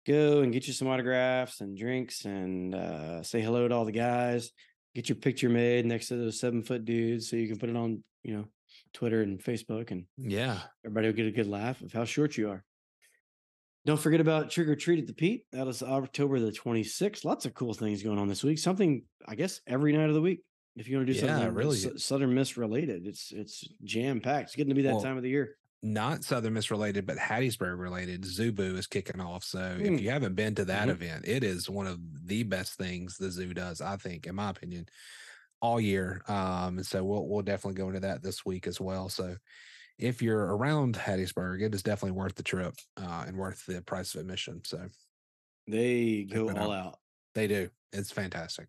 Go and get you some autographs and drinks and uh, say hello to all the guys. Get your picture made next to those seven foot dudes so you can put it on, you know, Twitter and Facebook and yeah. Everybody will get a good laugh of how short you are. Don't forget about Trick or Treat at the Pete. That is October the 26th. Lots of cool things going on this week. Something, I guess, every night of the week. If you want to do Yeah, something really. Sou- Southern Miss related, it's it's jam packed. It's getting to be that Well, time of the year. Not Southern Miss related, but Hattiesburg related. Zoo Boo is kicking off. So Mm. if you haven't been to that Mhm. event, it is one of the best things the zoo does, I think, in my opinion, all year. Um, and so we'll we'll definitely go into that this week as well. So if you're around Hattiesburg, it is definitely worth the trip uh, and worth the price of admission. So They go all out. out. they do. It's fantastic.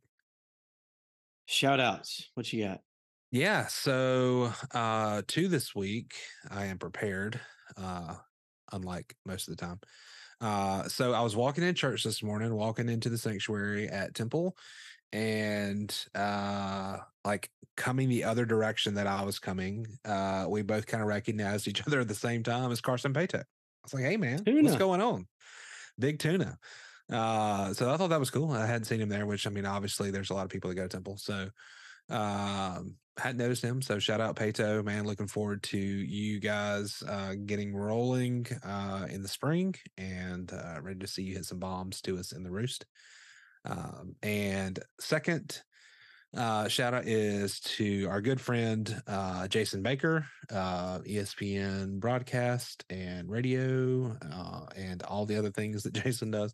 Shout outs. What you got? Yeah. So uh two this week, I am prepared. Uh unlike most of the time. Uh so I was walking in church this morning, walking into the sanctuary at Temple, and uh like coming the other direction that I was coming, uh we both kind of recognized each other at the same time as Carson Paetow. I was like, hey man, what's going on? Big tuna. Uh so I thought that was cool. I hadn't seen him there, which I mean, obviously there's a lot of people that go to Temple. So um hadn't noticed him so shout out Paetow man looking forward to you guys uh getting rolling uh in the spring and uh ready to see you hit some bombs to us in the roost um and second uh shout out is to our good friend uh Jason Baker uh ESPN broadcast and radio uh and all the other things that Jason does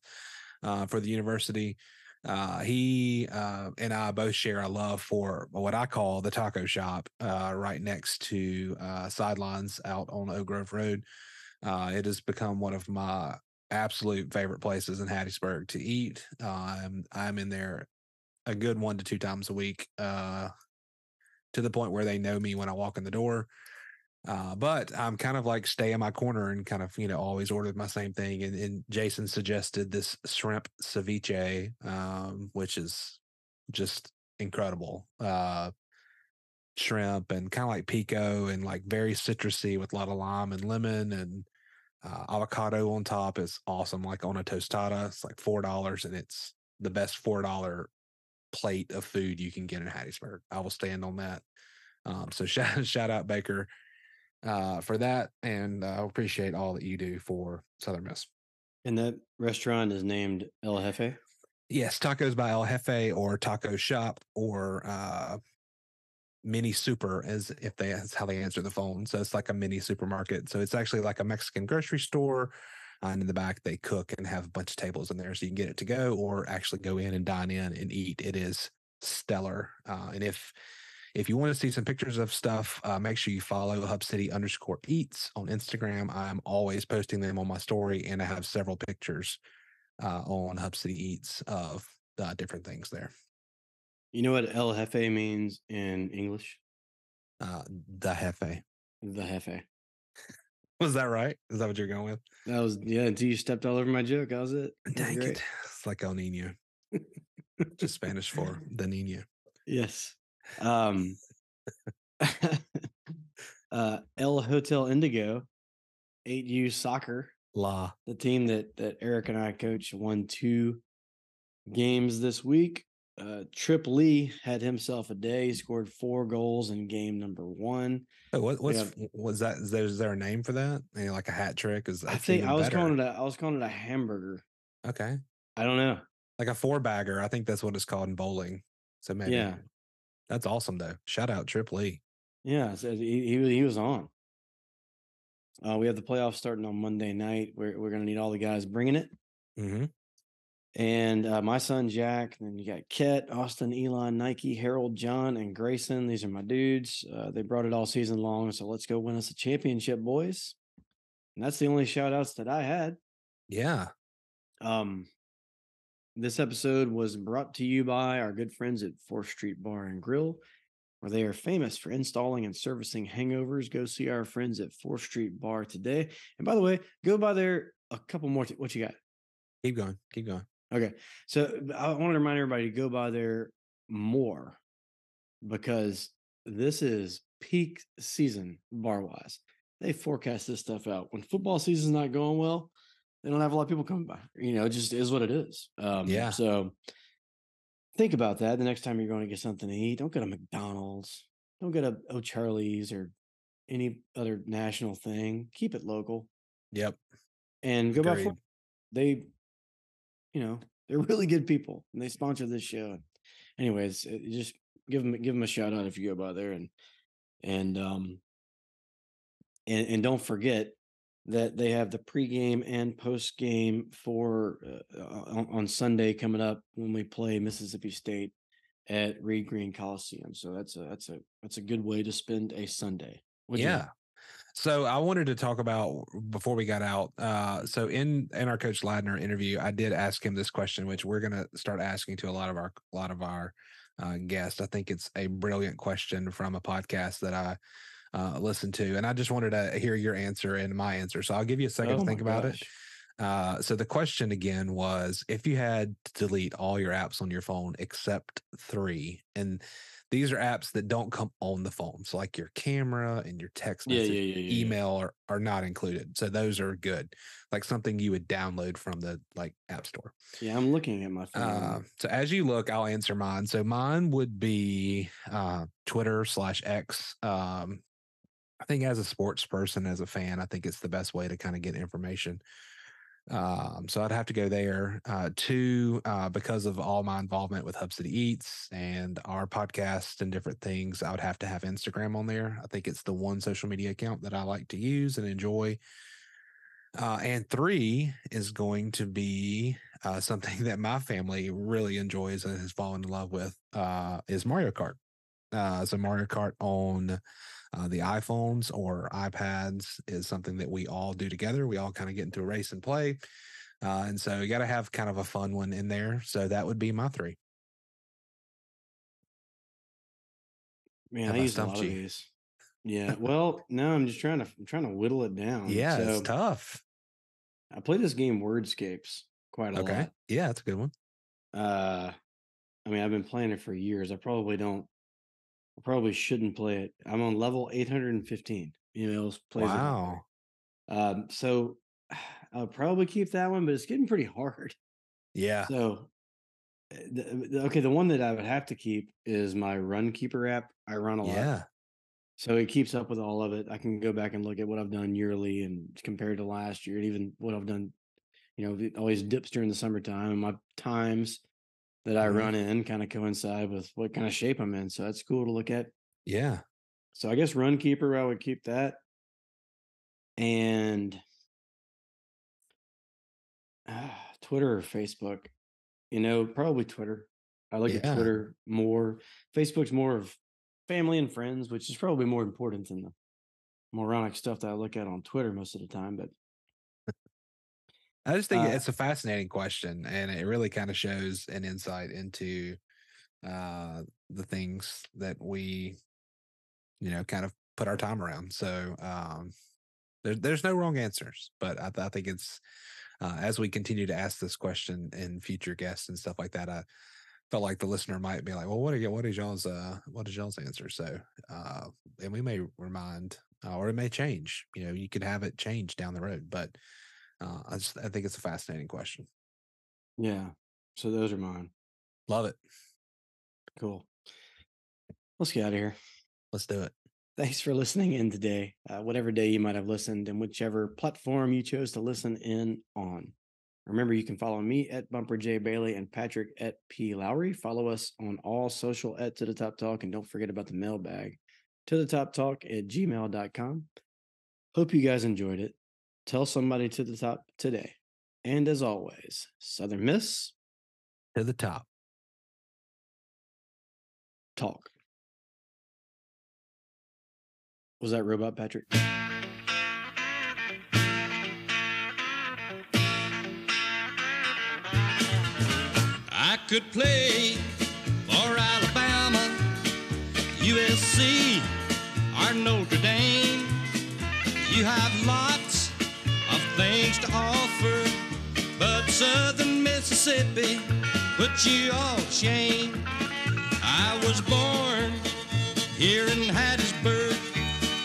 uh for the university uh, he and I both share a love for what I call the taco shop right next to Sidelines out on Oak Grove Road. It has become one of my absolute favorite places in Hattiesburg to eat. Uh, I'm in there a good one to two times a week, uh, to the point where they know me when I walk in the door. Uh, but I'm kind of like stay in my corner and kind of, you know, always ordered my same thing. And, and Jason suggested this shrimp ceviche, um, which is just incredible. Uh, shrimp and kind of like pico and like very citrusy with a lot of lime and lemon and uh, avocado on top is awesome. Like on a tostada, it's like four dollars and it's the best four dollar plate of food you can get in Hattiesburg. I will stand on that. Um, so shout shout out Baker uh, for that, and I appreciate all that you do for Southern Miss. And that restaurant is named El Jefe. Yes, tacos by El Jefe or Taco Shop or uh, Mini Super, as if they that's how they answer the phone. So it's like a mini supermarket. So it's actually like a Mexican grocery store. And in the back, they cook and have a bunch of tables in there, so you can get it to go or actually go in and dine in and eat. It is stellar. Uh, and if if you want to see some pictures of stuff, uh, make sure you follow Hub City underscore Eats on Instagram. I'm always posting them on my story, and I have several pictures uh, on Hub City Eats of uh, different things there. You know what El Jefe means in English? Uh, the Jefe. The Jefe. Was that right? Is that what you're going with? That was yeah. Until you stepped all over my joke, that was it. That Dang it. It's like El Nino. Just Spanish for the Nino. Yes. Um uh El Hotel Indigo, 8U soccer, La. the team that that Eric and I coach won two games this week. Uh Trip Lee had himself a day, he scored four goals in game number one. Oh, what, what's was that? Is there, is there a name for that? Like a hat trick? Is I think I was better. calling it a I was calling it a hamburger. okay, I don't know. like a four bagger. I think that's what it's called in bowling. So maybe Yeah. that's awesome though. Shout out Trip Lee. Yeah, so he, he was he was on. Uh, we have the playoffs starting on Monday night. We're we're gonna need all the guys bringing it. Mm-hmm. And uh, my son Jack, and then you got Ket, Austin, Elon, Nike, Harold, John, and Grayson. These are my dudes. Uh, they brought it all season long. So let's go win us a championship, boys. And that's the only shout outs that I had. Yeah. Um, this episode was brought to you by our good friends at Fourth Street Bar and Grill. where they are famous for installing and servicing hangovers. Go see our friends at 4th Street Bar today. And by the way, go by there a couple more. T- what you got? Keep going. Keep going. Okay. So I want to remind everybody to go by there more because this is peak season bar wise. They forecast this stuff out. When football season's not going well, they don't have a lot of people coming by. You know, it just is what it is. Um, Yeah. So think about that the next time you're going to get something to eat. Don't go to McDonald's. Don't go to O'Charlie's or any other national thing. Keep it local Yep. and go by. Agreed. Four- They, you know, they're really good people, and they sponsor this show. Anyways, just give them give them a shout out if you go by there, and and um and and don't forget that they have the pregame and postgame for uh, on, on Sunday coming up when we play Mississippi State at Reed Green Coliseum. So that's a that's a that's a good way to spend a Sunday. Yeah. So I wanted to talk about before we got out. Uh, so in in our coach Ladner interview, I did ask him this question, which we're going to start asking to a lot of our a lot of our uh, guests. I think it's a brilliant question from a podcast that I uh, listened to, and I just wanted to hear your answer and my answer. So I'll give you a second Oh to think about it. Uh, so the question again was if you had to delete all your apps on your phone except three, and these are apps that don't come on the phone, so like your camera and your text message, yeah, yeah, yeah, yeah. email are, are not included. So those are good, like something you would download from the like app store. Yeah, I'm looking at my phone. Uh, so as you look, I'll answer mine. So mine would be uh, Twitter slash X. Um, I think as a sports person, as a fan, I think it's the best way to kind of get information. Um, so I'd have to go there. Uh, two, uh, because of all my involvement with Hub City Eats and our podcast and different things, I would have to have Instagram on there. I think it's the one social media account that I like to use and enjoy. Uh, and three is going to be uh, something that my family really enjoys and has fallen in love with uh, is Mario Kart. Uh, so Mario Kart on uh, the iPhones or iPads is something that we all do together. We all kind of get into a race and play. Uh, and so you got to have kind of a fun one in there. So that would be my three. Man, I I use a lot stumped of you? these. Yeah. Well, no, I'm just trying to I'm trying to whittle it down. yeah, So it's tough. I play this game Wordscapes quite a lot. Okay. lot. Yeah, that's a good one. Uh I mean, I've been playing it for years. I probably don't I probably shouldn't play it. I'm on level 815. Emails plays. Wow. Um so I'll probably keep that one, but it's getting pretty hard. Yeah. So uh, the, the- okay, the one that I would have to keep is my Run Keeper app. I run a lot. Yeah. So it keeps up with all of it. I can go back and look at what I've done yearly and compared to last year, and even what I've done. You know, it always dips during the summertime, and my times that I Mhm. run in kind of coincide with what kind of shape I'm in. So that's cool to look at. Yeah. So I guess Run Keeper, I would keep that, and uh, Twitter or Facebook. You know, probably Twitter. I look at Twitter more. Facebook's more of family and friends, which is probably more important than the moronic stuff that I look at on Twitter most of the time. But I just think Uh, it's a fascinating question, and it really kind of shows an insight into uh, the things that we, you know, kind of put our time around. So um, there, there's no wrong answers, but I, th- I think it's uh, as we continue to ask this question in future guests and stuff like that. I felt like the listener might be like, "Well, what are what is y'all's uh, what is y'all's answer?" So, uh, and we may remind, uh, or it may change. You know, you could have it change down the road, but. Uh, I just I think it's a fascinating question. yeah, so those are mine. Love it. Cool. Let's get out of here. Let's do it. Thanks for listening in today, uh, whatever day you might have listened, and whichever platform you chose to listen in on. Remember, you can follow me at Bumper J Bailey and Patrick at P Lowry. Follow us on all social at To the Top Talk, and don't forget about the mailbag to the top talk at gmail.com. Hope you guys enjoyed it. Tell somebody to the top today. And as always, Southern Miss To the top. Talk. Was that Robot Patrick? I could play for Alabama. USC or Notre Dame. You have lots things to offer, but Southern Mississippi put you all to shame. I was born here in Hattiesburg,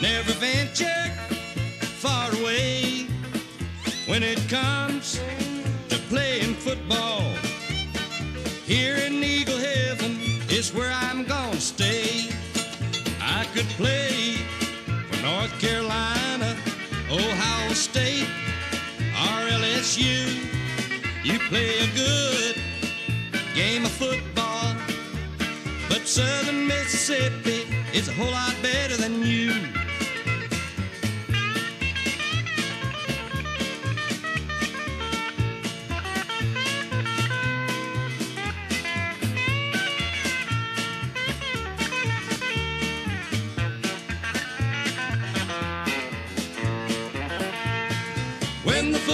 never ventured far away. When it comes to playing football, here in Eagle Heaven is where I'm gonna stay. I could play for North Carolina, Ohio State, LSU. You play a good game of football, but Southern Mississippi is a whole lot better than you.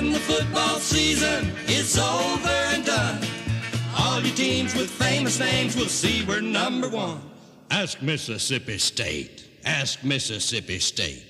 When the football season is over and done, all your teams with famous names will see we're number one. Ask Mississippi State. Ask Mississippi State.